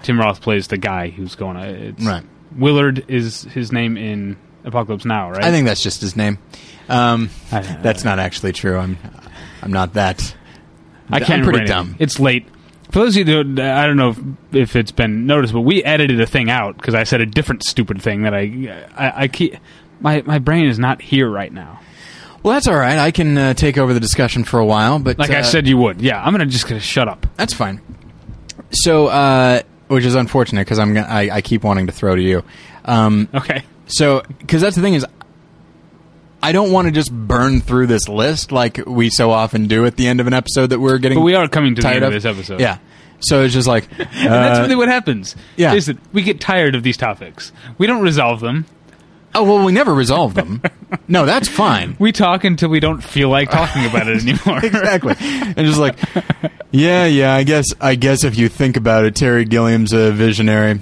Tim Roth plays the guy who's going. It's, Right. Willard is his name in Apocalypse Now, right? I think that's just his name. Um, I- that's not actually true. I'm I'm not that. I can't I'm pretty dumb. It's late. For those of you that I don't know if, if it's been noticed, but we edited a thing out because I said a different stupid thing that I I, I keep my my brain is not here right now. Well, that's all right. I can uh, take over the discussion for a while, but Like I uh, said, you would. Yeah, I'm gonna just gonna shut up. that's fine. So, uh, which is unfortunate because I'm gonna, I, I keep wanting to throw to you. Um, Okay. so, because that's the thing is, I don't want to just burn through this list like we so often do at the end of an episode that we're getting. But we are coming to the tired end of this episode. Yeah. So it's just like, And that's uh, really what happens. yeah. Is that we get tired of these topics. We don't resolve them. Oh well, we never resolve them. no, that's fine. We talk until we don't feel like talking about it anymore. exactly. And just like, yeah, yeah. I guess, I guess if you think about it, Terry Gilliam's a visionary.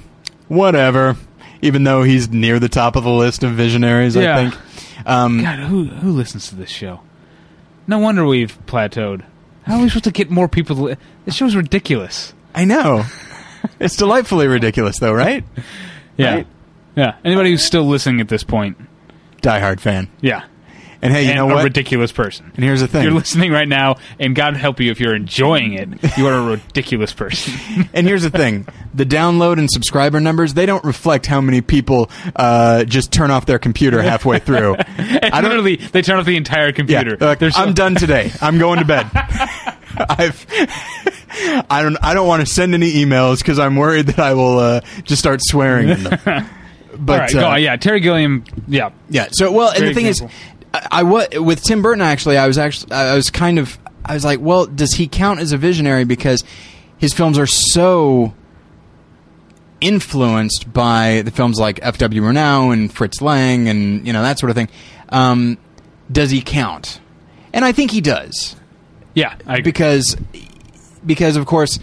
Whatever. Even though he's near the top of the list of visionaries, Yeah. I think. Um, God, who who listens to this show? No wonder we've plateaued. How are we supposed to get more people? To li- this show's ridiculous. I know. it's delightfully ridiculous, though, right? Yeah, Right. Yeah. Anybody who's still listening at this point, Die Hard fan. yeah, And hey, you and know a what? ridiculous person. and here's the thing. You're listening right now, and God help you if you're enjoying it. You are a ridiculous person. and here's the thing: the download and subscriber numbers they don't reflect how many people uh, just turn off their computer halfway through. I don't. literally, they turn off the entire computer. they're like, There's I'm done today. I'm going to bed. I've. I don't. I don't want to send any emails because I'm worried that I will uh, just start swearing in them. But All right, uh, go on. Yeah, Terry Gilliam. Yeah, Yeah. So well, and the thing example. is, I, I wa- with Tim Burton actually, I was actually I was kind of I was like, well, does he count as a visionary because his films are so influenced by the films like F.W. Murnau and Fritz Lang and you know that sort of thing, um, does he count? And I think he does Yeah, I agree. because because of course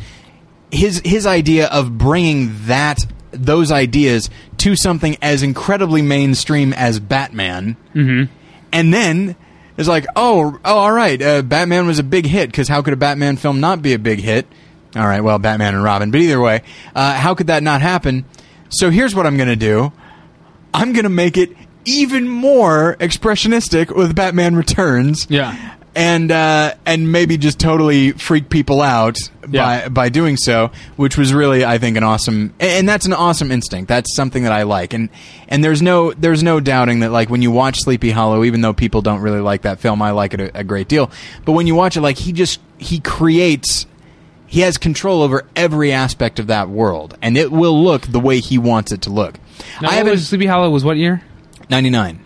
his his idea of bringing that those ideas to something as incredibly mainstream as Batman, and then it's like, oh, oh, all right, uh, Batman was a big hit because how could a Batman film not be a big hit? All right, well, Batman and Robin, but either way, uh, how could that not happen? So here's what I'm going to do: I'm going to make it even more expressionistic with Batman Returns. Yeah, and uh, and maybe just totally freak people out Yeah. by by doing so, which was really I think an awesome and that's an awesome instinct. That's something that I like, and and there's no there's no doubting that like when you watch Sleepy Hollow, even though people don't really like that film, I like it a, a great deal. But when you watch it, like he just he creates. He has control over every aspect of that world, and it will look the way he wants it to look. Now, I haven't was Sleepy Hollow was what year? ninety nine.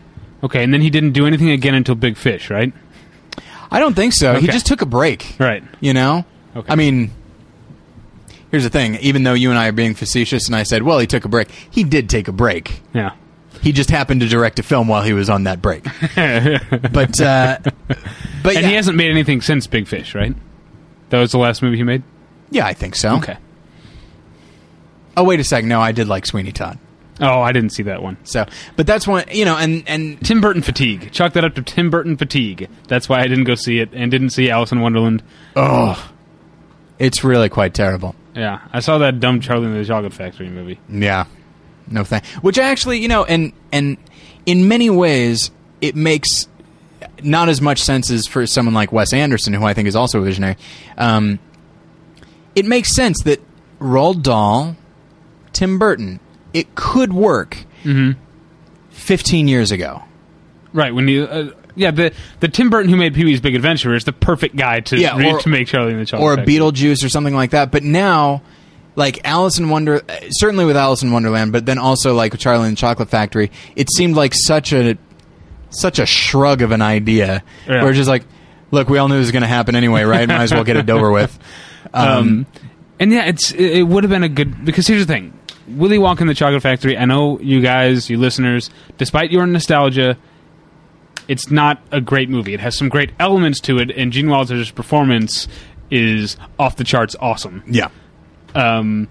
Okay, and then he didn't do anything again until Big Fish, right? I don't think so. He Okay. just took a break. Right. You know? Okay. I mean, here's the thing. Even though you and I are being facetious and I said, well, he took a break, he did take a break. Yeah. He just happened to direct a film while he was on that break. but, uh, but And yeah, he hasn't made anything since Big Fish, right? That was the last movie he made. yeah, I think so. Okay. Oh, wait a second. No, I did like Sweeney Todd. Oh, I didn't see that one. So, but that's one, you know, and, and Tim Burton fatigue. Chalk that up to Tim Burton fatigue. That's why I didn't go see it and didn't see Alice in Wonderland. oh, it's really quite terrible. Yeah, I saw that dumb Charlie and the Chocolate Factory movie. Yeah. No thank. Which actually, you know, and and in many ways, it makes not as much sense as for someone like Wes Anderson, who I think is also a visionary. Um, it makes sense that Roald Dahl, Tim Burton, it could work. Fifteen years ago. Right when you, uh, yeah, the the Tim Burton who made Pee Wee's Big Adventure is the perfect guy to Yeah, or- to make Charlie and the Chocolate or a Factory. Beetlejuice or something like that. But now, like Alice in Wonder, uh, certainly with Alice in Wonderland, but then also like Charlie and the Chocolate Factory, it seemed like such a such a shrug of an idea. Yeah. We're just like, look, we all knew this was going to happen anyway, right? Might as well get it over with. Um, Um, and yeah, it's it, it would have been a good because here's the thing: Willy Wonka and the Chocolate Factory. I know you guys, you listeners, despite your nostalgia, it's not a great movie. It has some great elements to it, and Gene Wilder's performance is off the charts awesome. yeah, Um,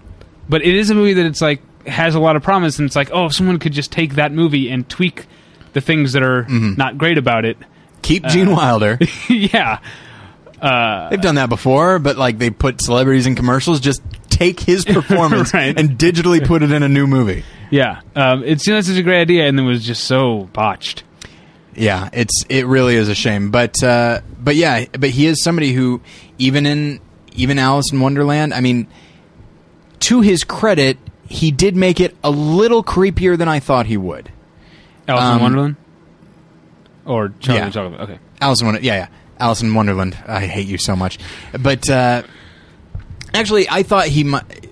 but it is a movie that it's like has a lot of promise, and it's like, oh, if someone could just take that movie and tweak the things that are not great about it. keep Uh, Gene Wilder. yeah, They've done that before, but like they put celebrities in commercials. Just take his performance Right. and digitally put it in a new movie. yeah. Um, it seemed like such a great idea, and it was just so botched. Yeah, it's it really is a shame, but uh, but yeah, but he is somebody who even in even Alice in Wonderland. I mean, to his credit, he did make it a little creepier than I thought he would. Alice Um, in Wonderland? Or Charlie yeah. Chocolate Okay. Alice in Wonderland. yeah, yeah, Alice in Wonderland. I hate you so much, but uh, actually, I thought he might.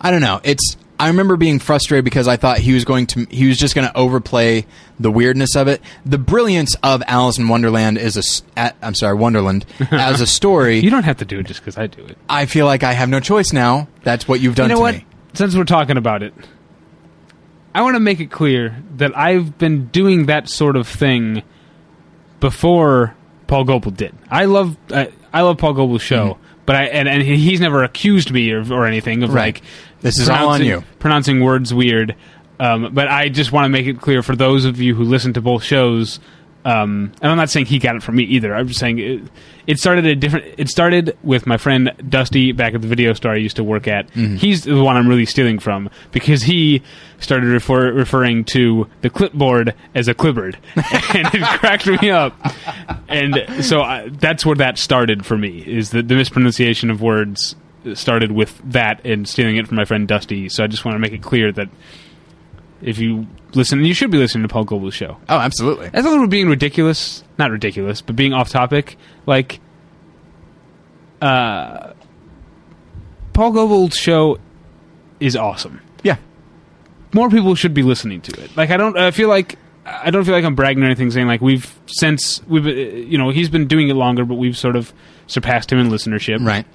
I don't know. It's. I remember being frustrated because I thought he was going to. He was just going to overplay the weirdness of it. The brilliance of Alice in Wonderland is a. s- a- I'm sorry, Wonderland as a story. You don't have to do it just because I do it. I feel like I have no choice now. That's what you've done you know to what? me. Since we're talking about it, I want to make it clear that I've been doing that sort of thing before Paul Goebel did. I love uh, I love Paul Goebel's show, but I and, and he's never accused me or, or anything of Right. like This is all on pronouncing- you. pronouncing words weird. Um, but I just want to make it clear for those of you who listen to both shows. Um, and I'm not saying he got it from me either. I'm just saying it, it started a different. It started with my friend Dusty back at the video store I used to work at. Mm-hmm. He's the one I'm really stealing from because he started refer, referring to the clipboard as a clipboard, and it cracked me up. And so I, that's where that started for me. Is that the mispronunciation of words started with that and stealing it from my friend Dusty. So I just want to make it clear that if you listen, you should be listening to Paul Goebel's show. Oh, absolutely. As long as we're being ridiculous, not ridiculous, but being off topic, like, uh, Paul Goebel's show is awesome. Yeah. More people should be listening to it. Like, I don't, I feel like, I don't feel like I'm bragging or anything, saying like we've since we've, uh, you know, he's been doing it longer, but we've sort of surpassed him in listenership. Right.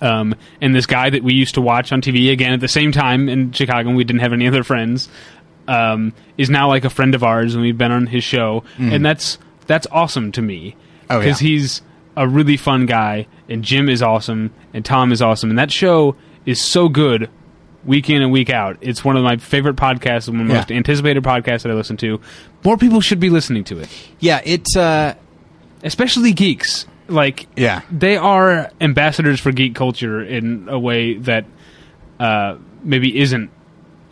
Um, and this guy that we used to watch on TV again at the same time in Chicago, and we didn't have any other friends, um, is now like a friend of ours, and we've been on his show, and that's that's awesome to me Mm. Oh, because yeah. he's a really fun guy, and Jim is awesome, and Tom is awesome, and that show is so good week in and week out. It's one of my favorite podcasts, and one of the Yeah. most anticipated podcasts that I listen to. More people should be listening to it, Yeah, it's uh, especially geeks. Like, yeah, they are ambassadors for geek culture in a way that uh, maybe isn't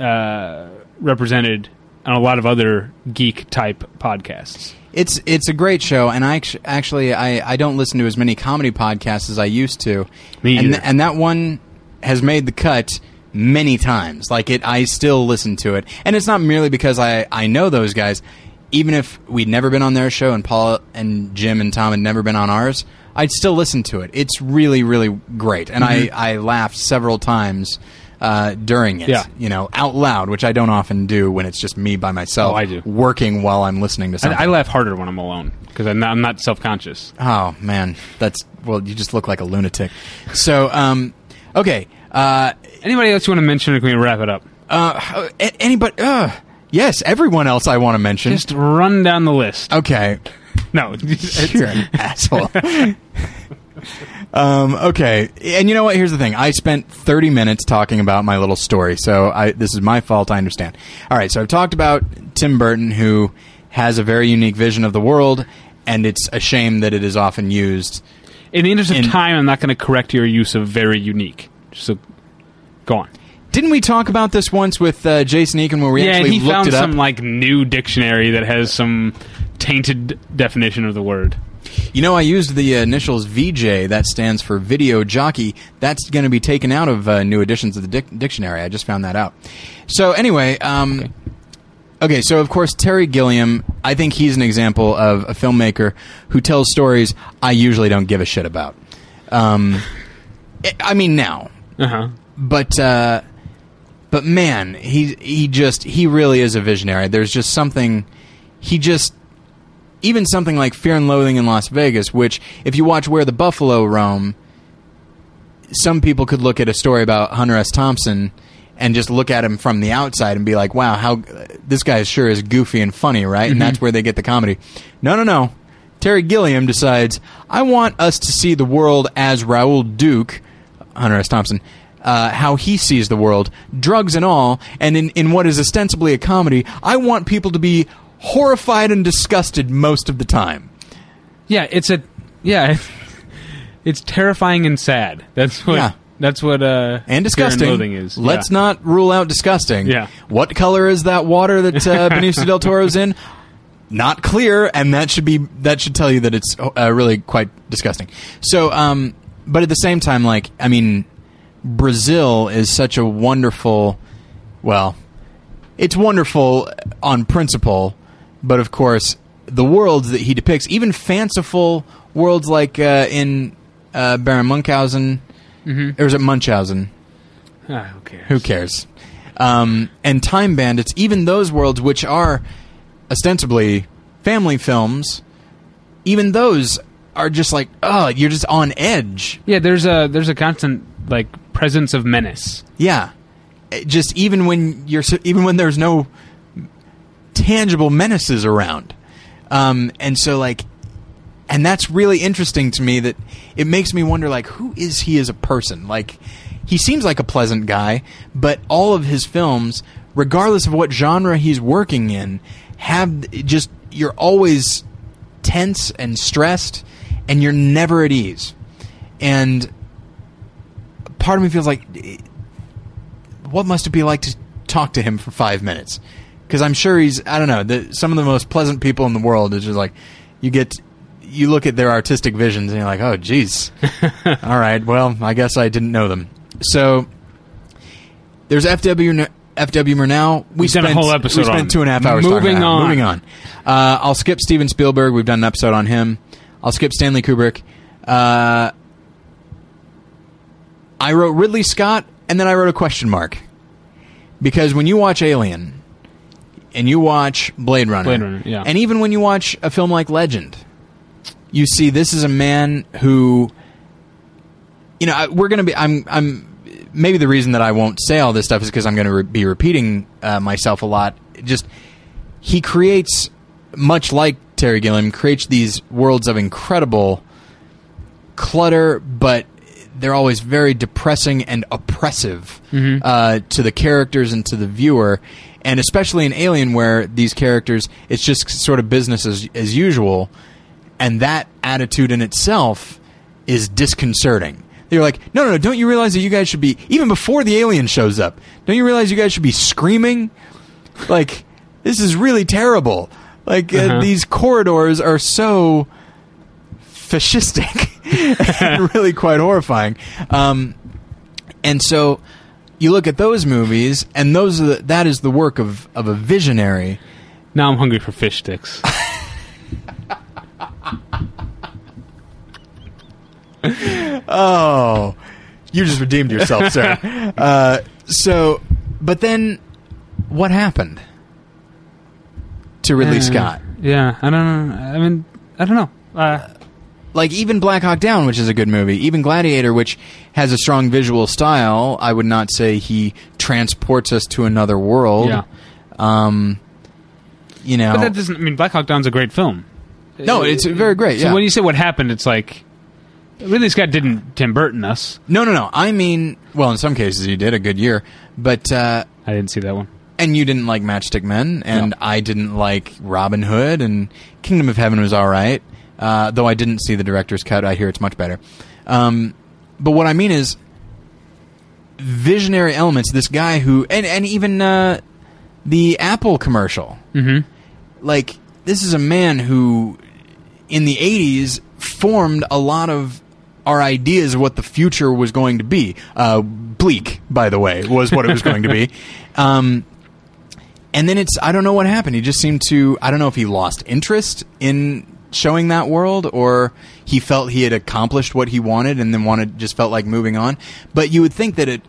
uh, represented on a lot of other geek type podcasts. It's it's a great show, and I actually I, I don't listen to as many comedy podcasts as I used to. Me and, either. and that one has made the cut many times. Like it, I still listen to it, and it's not merely because I I know those guys. Even if we'd never been on their show, and Paul and Jim and Tom had never been on ours, I'd still listen to it. It's really really great, and I I laughed several times. Uh, during it, Mm-hmm. Yeah. you know, out loud, which I don't often do when it's just me by myself. Oh, I do. working while I'm listening to something. I, I laugh harder when I'm alone because I'm not, I'm not self conscious. Oh man, that's well. You just look like a lunatic. So, um, okay. Uh, Anybody else you want to mention, or can we wrap it up? uh, anybody? Uh, yes, everyone else I want to mention. Just run down the list. okay. No, it's- You're an asshole. um, okay, and you know what? Here's the thing. I spent 30 minutes talking about my little story, so I, this is my fault. I understand. All right, so I've talked about Tim Burton, who has a very unique vision of the world, and it's a shame that it is often used. in the interest of in- time, I'm not going to correct your use of very unique. So, go on. Didn't we talk about this once with uh, Jason Eakin, where we yeah, actually he looked found it up? some like new dictionary that has some tainted definition of the word. You know, I used the initials VJ. That stands for video jockey. That's going to be taken out of uh, new editions of the dic- dictionary. I just found that out. So anyway, um, okay. So of course Terry Gilliam. I think he's an example of a filmmaker who tells stories I usually don't give a shit about. Um, I- I mean now, Uh huh. but uh, but man, he he just he really is a visionary. There's just something he just even something like Fear and Loathing in Las Vegas, which if you watch Where the Buffalo Roam, some people could look at a story about Hunter S. Thompson and just look at him from the outside and be like, "Wow, how this guy sure is goofy and funny, right?" And that's mm-hmm. where they get the comedy. No, no, no. Terry Gilliam decides, "I want us to see the world as Raoul Duke, Hunter S. Thompson." Uh, how he sees the world, drugs and all, and in, in what is ostensibly a comedy, I want people to be horrified and disgusted most of the time. Yeah, it's a yeah, it's terrifying and sad. That's what. Yeah. That's what. Uh, and disgusting. loathing is. Let's Yeah. not rule out disgusting. Yeah. What color is that water that uh, Benicio del Toro's in? Not clear, and that should be that should tell you that it's uh, really quite disgusting. So, um, but at the same time, like I mean, Brazil is such a wonderful. Well, it's wonderful on principle, but of course, the worlds that he depicts, even fanciful worlds like uh, in uh, Baron Munchausen, or is it Munchausen? Ah, who cares? Who cares? Um, and Time Bandits, even those worlds which are ostensibly family films, even those are just like, oh, you're just on edge. Yeah, there's a there's a constant like presence of menace. Yeah, It just even when you're even when there's no tangible menaces around, um, and so like, and that's really interesting to me. That it makes me wonder, like, who is he as a person? Like, he seems like a pleasant guy, but all of his films, regardless of what genre he's working in, have just you're always tense and stressed, and you're never at ease, and part of me feels like what must it be like to talk to him for five minutes? Because I'm sure he's I don't know the, some of the most pleasant people in the world. Is just like you get you look at their artistic visions and you're like, oh, geez, all right, well, I guess I didn't know them. So there's FW. FW Murnau. We We've done a spent, whole episode We spent on- two and a half hours. Moving on. Moving on. Uh, I'll skip Steven Spielberg. We've done an episode on him. I'll skip Stanley Kubrick. Uh, I wrote Ridley Scott, and then I wrote a question mark because when you watch Alien and you watch Blade Runner, Blade Runner, yeah. and even when you watch a film like Legend, you see this is a man who you know, I, we're going to be. I'm. I'm. Maybe the reason that I won't say all this stuff is because I'm going to re- be repeating uh, myself a lot. Just he creates, much like Terry Gilliam, creates these worlds of incredible clutter, but they're always very depressing and oppressive uh, to the characters and to the viewer. And especially in Alien, where these characters, it's just sort of business as, as usual. And that attitude in itself is disconcerting. They're like, no, no, no, don't you realize that you guys should be, even before the alien shows up, don't you realize you guys should be screaming? Like, this is really terrible. Like, uh, Uh-huh. these corridors are so fascistic and really quite horrifying. Um, and so you look at those movies, and those are the, that is the work of, of a visionary. Now I'm hungry for fish sticks. Oh, you just redeemed yourself, sir. Uh, so, but then what happened to Ridley Uh, Scott? Yeah, I don't know. I mean, I don't know. Uh, Like even Black Hawk Down, which is a good movie, even Gladiator, which has a strong visual style. I would not say he transports us to another world. Yeah. Um, you know, but that doesn't. I mean, Black Hawk Down's a great film. no, it's very great. So yeah. when you say what happened, it's like Ridley Scott didn't Tim Burton us. no, no, no. I mean, well, in some cases he did a good year, but uh, I didn't see that one. and you didn't like Matchstick Men, and No. I didn't like Robin Hood, and Kingdom of Heaven was all right. Uh, though I didn't see the director's cut, I hear it's much better. Um, but what I mean is visionary elements. This guy who, and and even uh, the Apple commercial, Mm-hmm. like this is a man who in the 80s formed a lot of our ideas of what the future was going to be uh, bleak by the way was what it was going to be um, and then it's i don't know what happened he just seemed to i don't know if he lost interest in showing that world or he felt he had accomplished what he wanted and then wanted just felt like moving on but you would think that it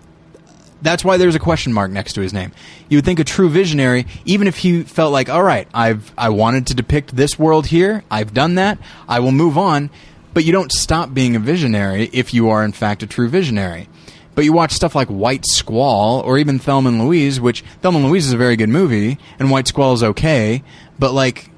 that's why there's a question mark next to his name. You would think a true visionary, even if he felt like, all right, I've I wanted to depict this world here, I've done that, I will move on. But you don't stop being a visionary if you are in fact a true visionary. But you watch stuff like White Squall or even Thelma and Louise, which Thelma and Louise is a very good movie, and White Squall is okay, but like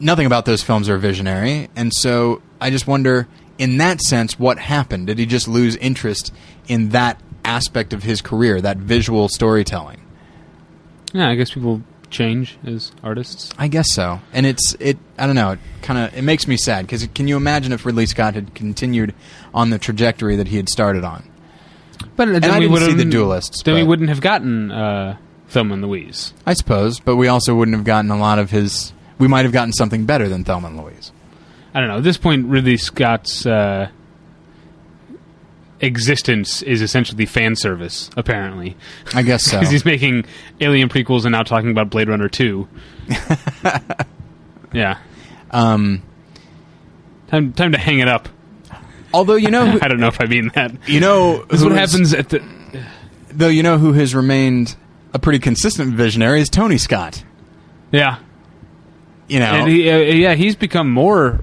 nothing about those films are visionary, and so I just wonder, in that sense, what happened? Did he just lose interest in that aspect of his career, that visual storytelling? Yeah, I guess people change as artists. I guess so, and it's it. I don't know. It kind of it makes me sad because can you imagine if Ridley Scott had continued on the trajectory that he had started on? But then I we didn't see the Duelists, Then we but- wouldn't have gotten uh, Thelma and Louise. I suppose, but we also wouldn't have gotten a lot of his. We might have gotten something better than Thelma and Louise. I don't know. At this point, Ridley Scott's uh, existence is essentially fan service, apparently. I guess so. Because he's making Alien prequels and now talking about Blade Runner 2. yeah. um, Time, time to hang it up. although you know, who, I don't know if I mean that. you know, This is what is- happens at the. Though you know who has remained a pretty consistent visionary is Tony Scott. Yeah. You know, And he, uh, yeah, he's become more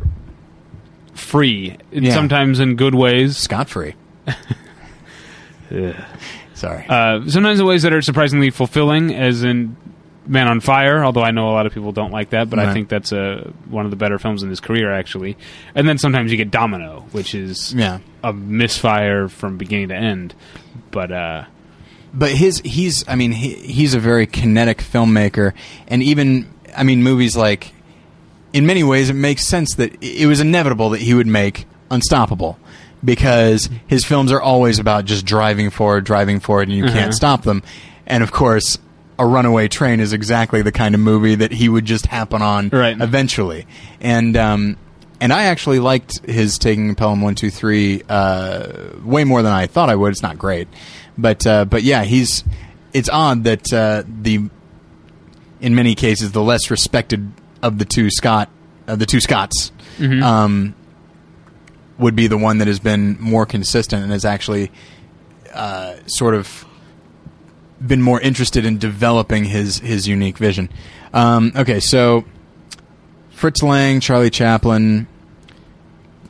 free, Yeah. sometimes in good ways. scot free. Sorry. Uh, sometimes in ways that are surprisingly fulfilling, as in Man on Fire. Although I know a lot of people don't like that, but I think that's uh, one of the better films in his career, actually. And then sometimes you get Domino, which is yeah, a misfire from beginning to end. But uh, but his he's I mean he, he's a very kinetic filmmaker, and even I mean movies like in many ways it makes sense that it was inevitable that he would make Unstoppable because his films are always about just driving forward, driving forward, and you Uh-huh. can't stop them. And of course, a runaway train is exactly the kind of movie that he would just happen on Right. eventually. And um, and I actually liked his taking Pelham One Two Three uh, way more than I thought I would. It's not great, but uh, but yeah, he's. It's odd that uh, the in many cases the less respected of the two Scott uh, the two Scots Mhm. um, would be the one that has been more consistent and has actually uh, sort of been more interested in developing his his unique vision. Um, okay, so Fritz Lang, Charlie Chaplin,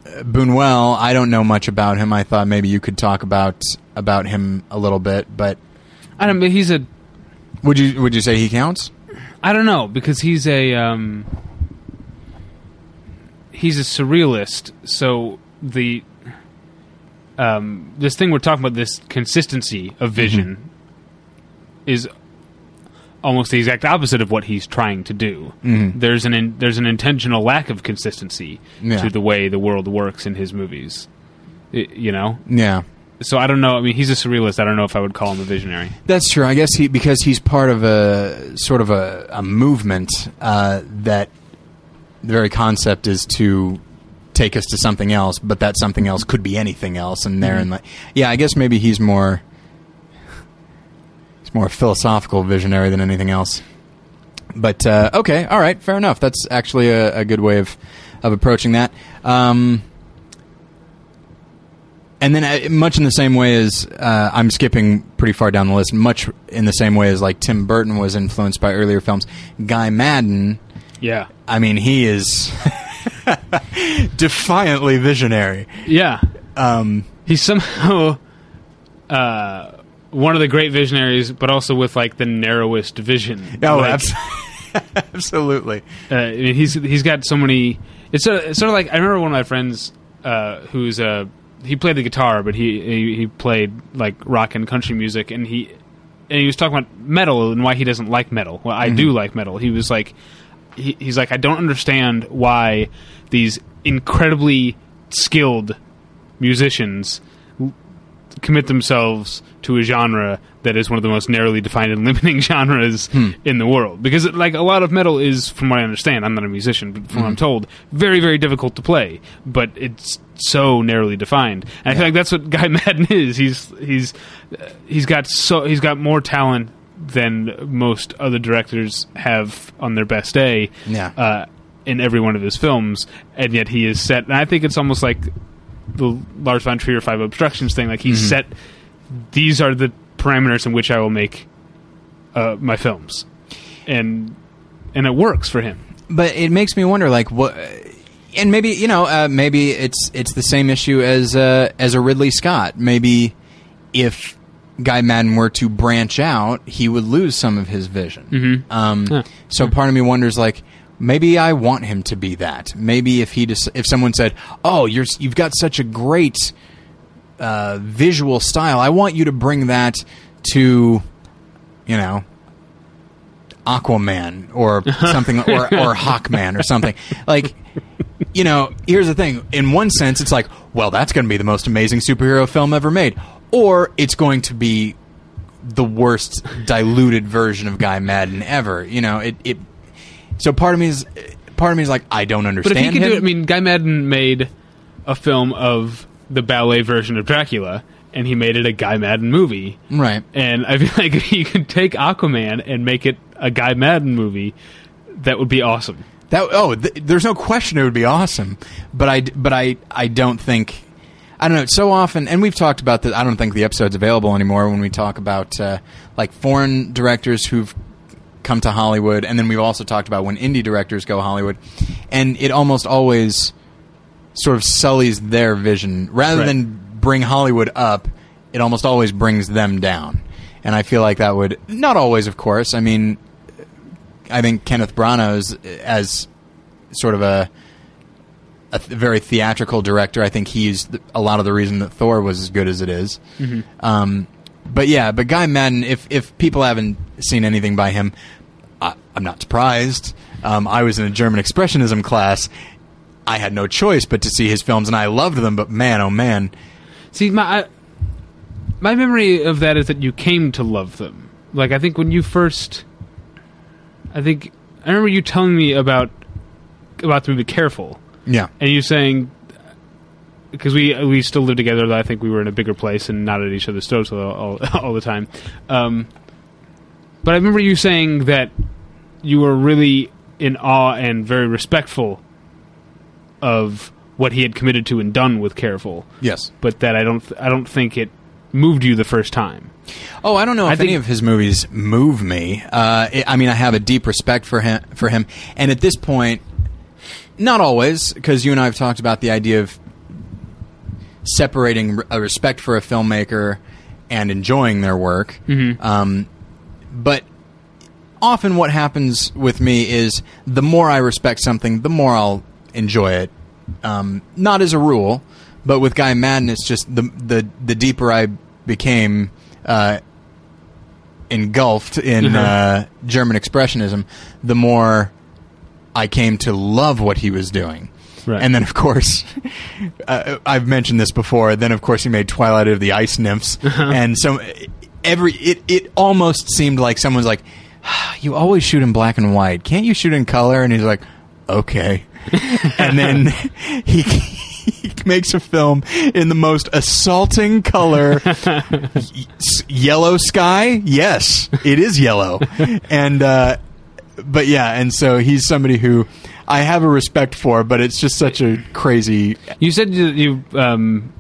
uh, Buñuel, I don't know much about him. I thought maybe you could talk about about him a little bit, but I don't. But he's a. would you would you say he counts? I don't know because he's a. Um, he's a surrealist. So the. Um, this thing we're talking about, this consistency of vision, is almost the exact opposite of what he's trying to do. Mhm. There's an in, there's an intentional lack of consistency Yeah. to the way the world works in his movies. I- you know, Yeah. So I don't know. I mean, he's a surrealist. I don't know if I would call him a visionary. That's true. I guess he because he's part of a sort of a, a movement uh, that the very concept is to take us to something else, but that something else could be anything else, and there and like yeah, I guess maybe he's more he's more a philosophical visionary than anything else. But uh, okay, all right, fair enough. That's actually a, a good way of of approaching that. Um, and then, uh, much in the same way as uh, I'm skipping pretty far down the list, much in the same way as like Tim Burton was influenced by earlier films, Guy Maddin. Yeah, I mean, he is defiantly visionary. yeah. Um, He's somehow uh, one of the great visionaries, but also with like the narrowest vision. oh, Like, abs- absolutely. uh, I mean, he's he's got so many. It's sort of, it's sort of like I remember one of my friends uh, who's uh, he played the guitar, but he, he he played like rock and country music, and he and he was talking about metal and why he doesn't like metal. Well, I do mm-hmm. like metal. He was like, he, he's like, I don't understand why these incredibly skilled musicians commit themselves to a genre that is one of the most narrowly defined and limiting genres in the world. Because like a lot of metal is, from what I understand, I'm not a musician, but from what I'm told, very very difficult to play. But it's so narrowly defined, and I feel like that's what Guy Maddin is. He's he's uh, he's got so he's got more talent than most other directors have on their best day Yeah. uh, in every one of his films, and yet he is set. And I think it's almost like the Lars von Trier Five Obstructions thing. Like he's set. These are the parameters in which I will make uh, my films, and and it works for him. but it makes me wonder, like what, and maybe you know, uh, maybe it's it's the same issue as uh, as a Ridley Scott. Maybe if Guy Maddin were to branch out, he would lose some of his vision. Mhm. Um, Yeah. So part of me wonders, like. Maybe I want him to be that. Maybe if he just, if someone said, "Oh, you're you've got such a great uh, visual style, I want you to bring that to, you know, Aquaman or something, or or Hawkman or something. Like, you know, here's the thing. In one sense, it's like, well, that's going to be the most amazing superhero film ever made, or it's going to be the worst diluted version of Guy Maddin ever. You know, it. it so part of me is, part of me is like, I don't understand. But if he could him. do it, I mean, Guy Maddin made a film of the ballet version of Dracula, and he made it a Guy Maddin movie. right? And I feel like if you could take Aquaman and make it a Guy Maddin movie, that would be awesome. That oh, th- there's no question it would be awesome, but I but I I don't think I don't know. So often, and we've talked about that. I don't think the episode's available anymore when we talk about uh, like foreign directors who've come to Hollywood, and then we've also talked about when indie directors go Hollywood, and it almost always sort of sullies their vision rather Right. than bring Hollywood up. It almost always brings them down, and I feel like that would not always, of course. I mean, I think Kenneth Branagh's as sort of a a th- very theatrical director. I think he's th- a lot of the reason that Thor was as good as it is. Um, but yeah, but Guy Maddin, if if people haven't seen anything by him, I, I'm not surprised. Um, I was in a German expressionism class. I had no choice but to see his films, and I loved them. But man, oh man, See, my I, my memory of that is that you came to love them. Like I think when you first, I think I remember you telling me about about the movie Careful, yeah, and you saying because we we still live together. though I think we were in a bigger place and not at each other's throats all, all, all the time. Um, but I remember you saying that you were really in awe and very respectful of what he had committed to and done with Careful yes. but that I don't I don't think it moved you the first time. Oh, I don't know if think- any of his movies move me. Uh, I I mean, I have a deep respect for him, for him, and at this point, not always, because you and I have talked about the idea of separating a respect for a filmmaker and enjoying their work. Um, but often what happens with me is the more I respect something, the more I'll enjoy it. Um, not as a rule, but with Guy Maddin's, just the the the deeper I became uh, engulfed in uh, German expressionism, the more I came to love what he was doing. Right. And then, of course, uh, I've mentioned this before. Then, of course, he made Twilight of the Ice Nymphs, and so every it it almost seemed like someone's like, "You always shoot in black and white. Can't you shoot in color?" And he's like, "Okay." and then he. He makes a film in the most assaulting color, y- s- yellow sky. Yes, it is yellow, and uh, but yeah, and so he's somebody who I have a respect for, but it's just such a crazy. You said that you um,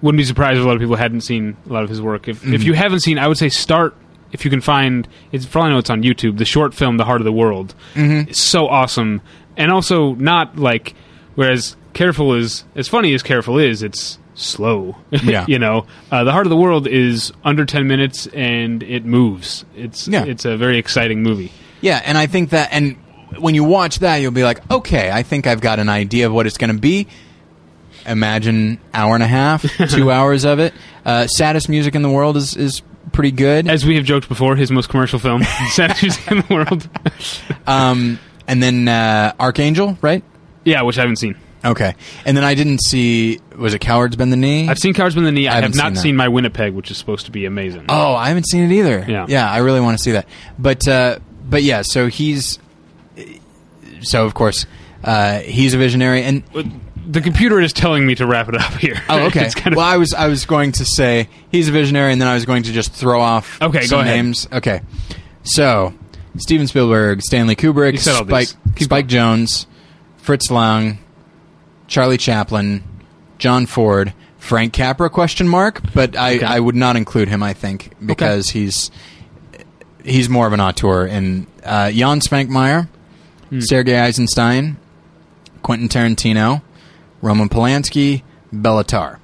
wouldn't be surprised if a lot of people hadn't seen a lot of his work. If Mm-hmm. if you haven't seen, I would say start if you can find. It's for all I know, it's on YouTube. The short film, "The Heart of the World," Mm-hmm. It's so awesome, and also not like. Whereas careful is as funny as careful is, it's slow. Yeah. you know, uh, the Heart of the World is under ten minutes and it moves. It's Yeah. it's a very exciting movie. Yeah, and I think that, and when you watch that, you'll be like, okay, I think I've got an idea of what it's going to be. Imagine hour and a half, two hours of it. Uh, saddest music in the world is is pretty good. As we have joked before, his most commercial film, "Saddest Music in the World." Um, and then uh, Archangel, right? yeah, which I haven't seen. Okay, and then I didn't see. Was it Cowards Bend the Knee? I've seen Cowards Bend the Knee. I, I have haven't seen seen My Winnipeg, which is supposed to be amazing. Oh, I haven't seen it either. Yeah. yeah, I really want to see that. But uh, but yeah, so he's so of course uh, he's a visionary, and the computer is telling me to wrap it up here. oh, okay. It's kind of- well, I was I was going to say he's a visionary, and then I was going to just throw off Okay, some go ahead. names. Okay, so Steven Spielberg, Stanley Kubrick, You said all Spike these. Keep Spike Jonze, Fritz Lang, Charlie Chaplin, John Ford. Frank Capra question mark, but I, Okay. I would not include him. I think because he's he's more of an auteur. And uh, Jan Svankmajer, Hmm. Sergei Eisenstein, Quentin Tarantino, Roman Polanski, Béla Tarr.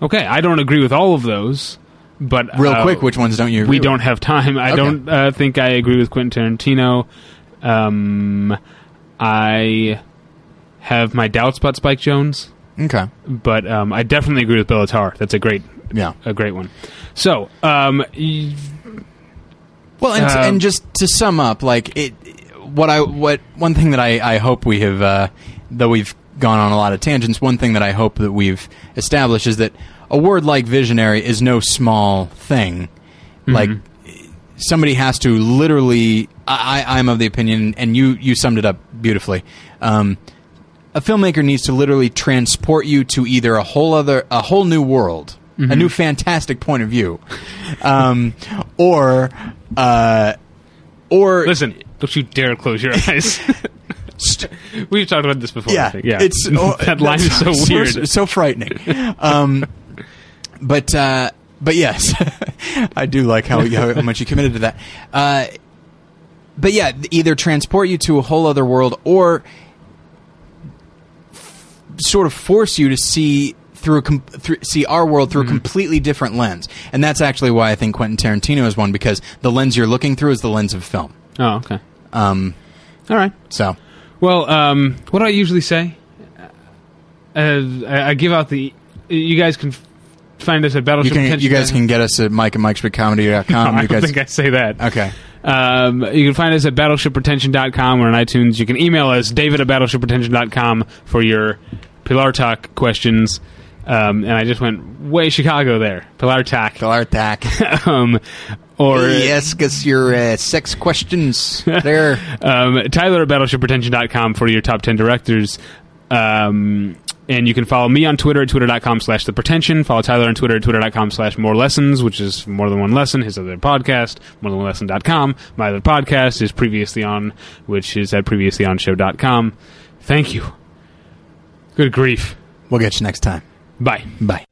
okay, I don't agree with all of those, but Real uh, quick, which ones don't you? Agree we with? don't have time. I Okay. don't uh, think I agree with Quentin Tarantino. Um, I have my doubts about Spike Jonze, Okay. but um, I definitely agree with Béla Tarr. That's a great, Yeah. a great one. So, um, y- Well, and, Um, and just to sum up, like it, what I what one thing that I, I hope we have, uh, though we've gone on a lot of tangents, one thing that I hope that we've established is that a word like visionary is no small thing. Like somebody has to literally. I, I, I'm of the opinion, and you you summed it up beautifully. Um, a filmmaker needs to literally transport you to either a whole other a whole new world a new fantastic point of view um, or uh, or listen, don't you dare close your eyes. We've talked about this before. Yeah, yeah. it's oh, that line is so weird. so, frightening um, but uh, but yes I do like how, how much you committed to that uh, but yeah either transport you to a whole other world or f- sort of force you to see through, a com- through see our world Mm-hmm. through a completely different lens and that's actually why I think Quentin Tarantino is one because the lens you're looking through is the lens of film Oh, okay. um, All right. so Well, um, what do I usually say? Uh, I, I give out the. You guys can f- find us at you Battleship. can you guys can get us at Mike and MikeSpeakComedy.com No, I you don't guys think I say that. okay Um, you can find us at battleshippretension.com or on iTunes. You can email us, david at battleshippretension.com for your Pilar Talk questions. Um, and I just went way Chicago there. Pilar Talk. Pilar attack. um, or yes, because your uh, sex questions there. um, Tyler at battleshippretension.com for your top 10 directors. Um, and you can follow me on Twitter at twitter.com slash the pretension. Follow Tyler on Twitter at twitter.com slash more lessons, which is more than one lesson, his other podcast, more than one lesson.com. My other podcast is previously on, which is at previouslyonshow.com. Thank you. Good grief. We'll get you next time. Bye. Bye.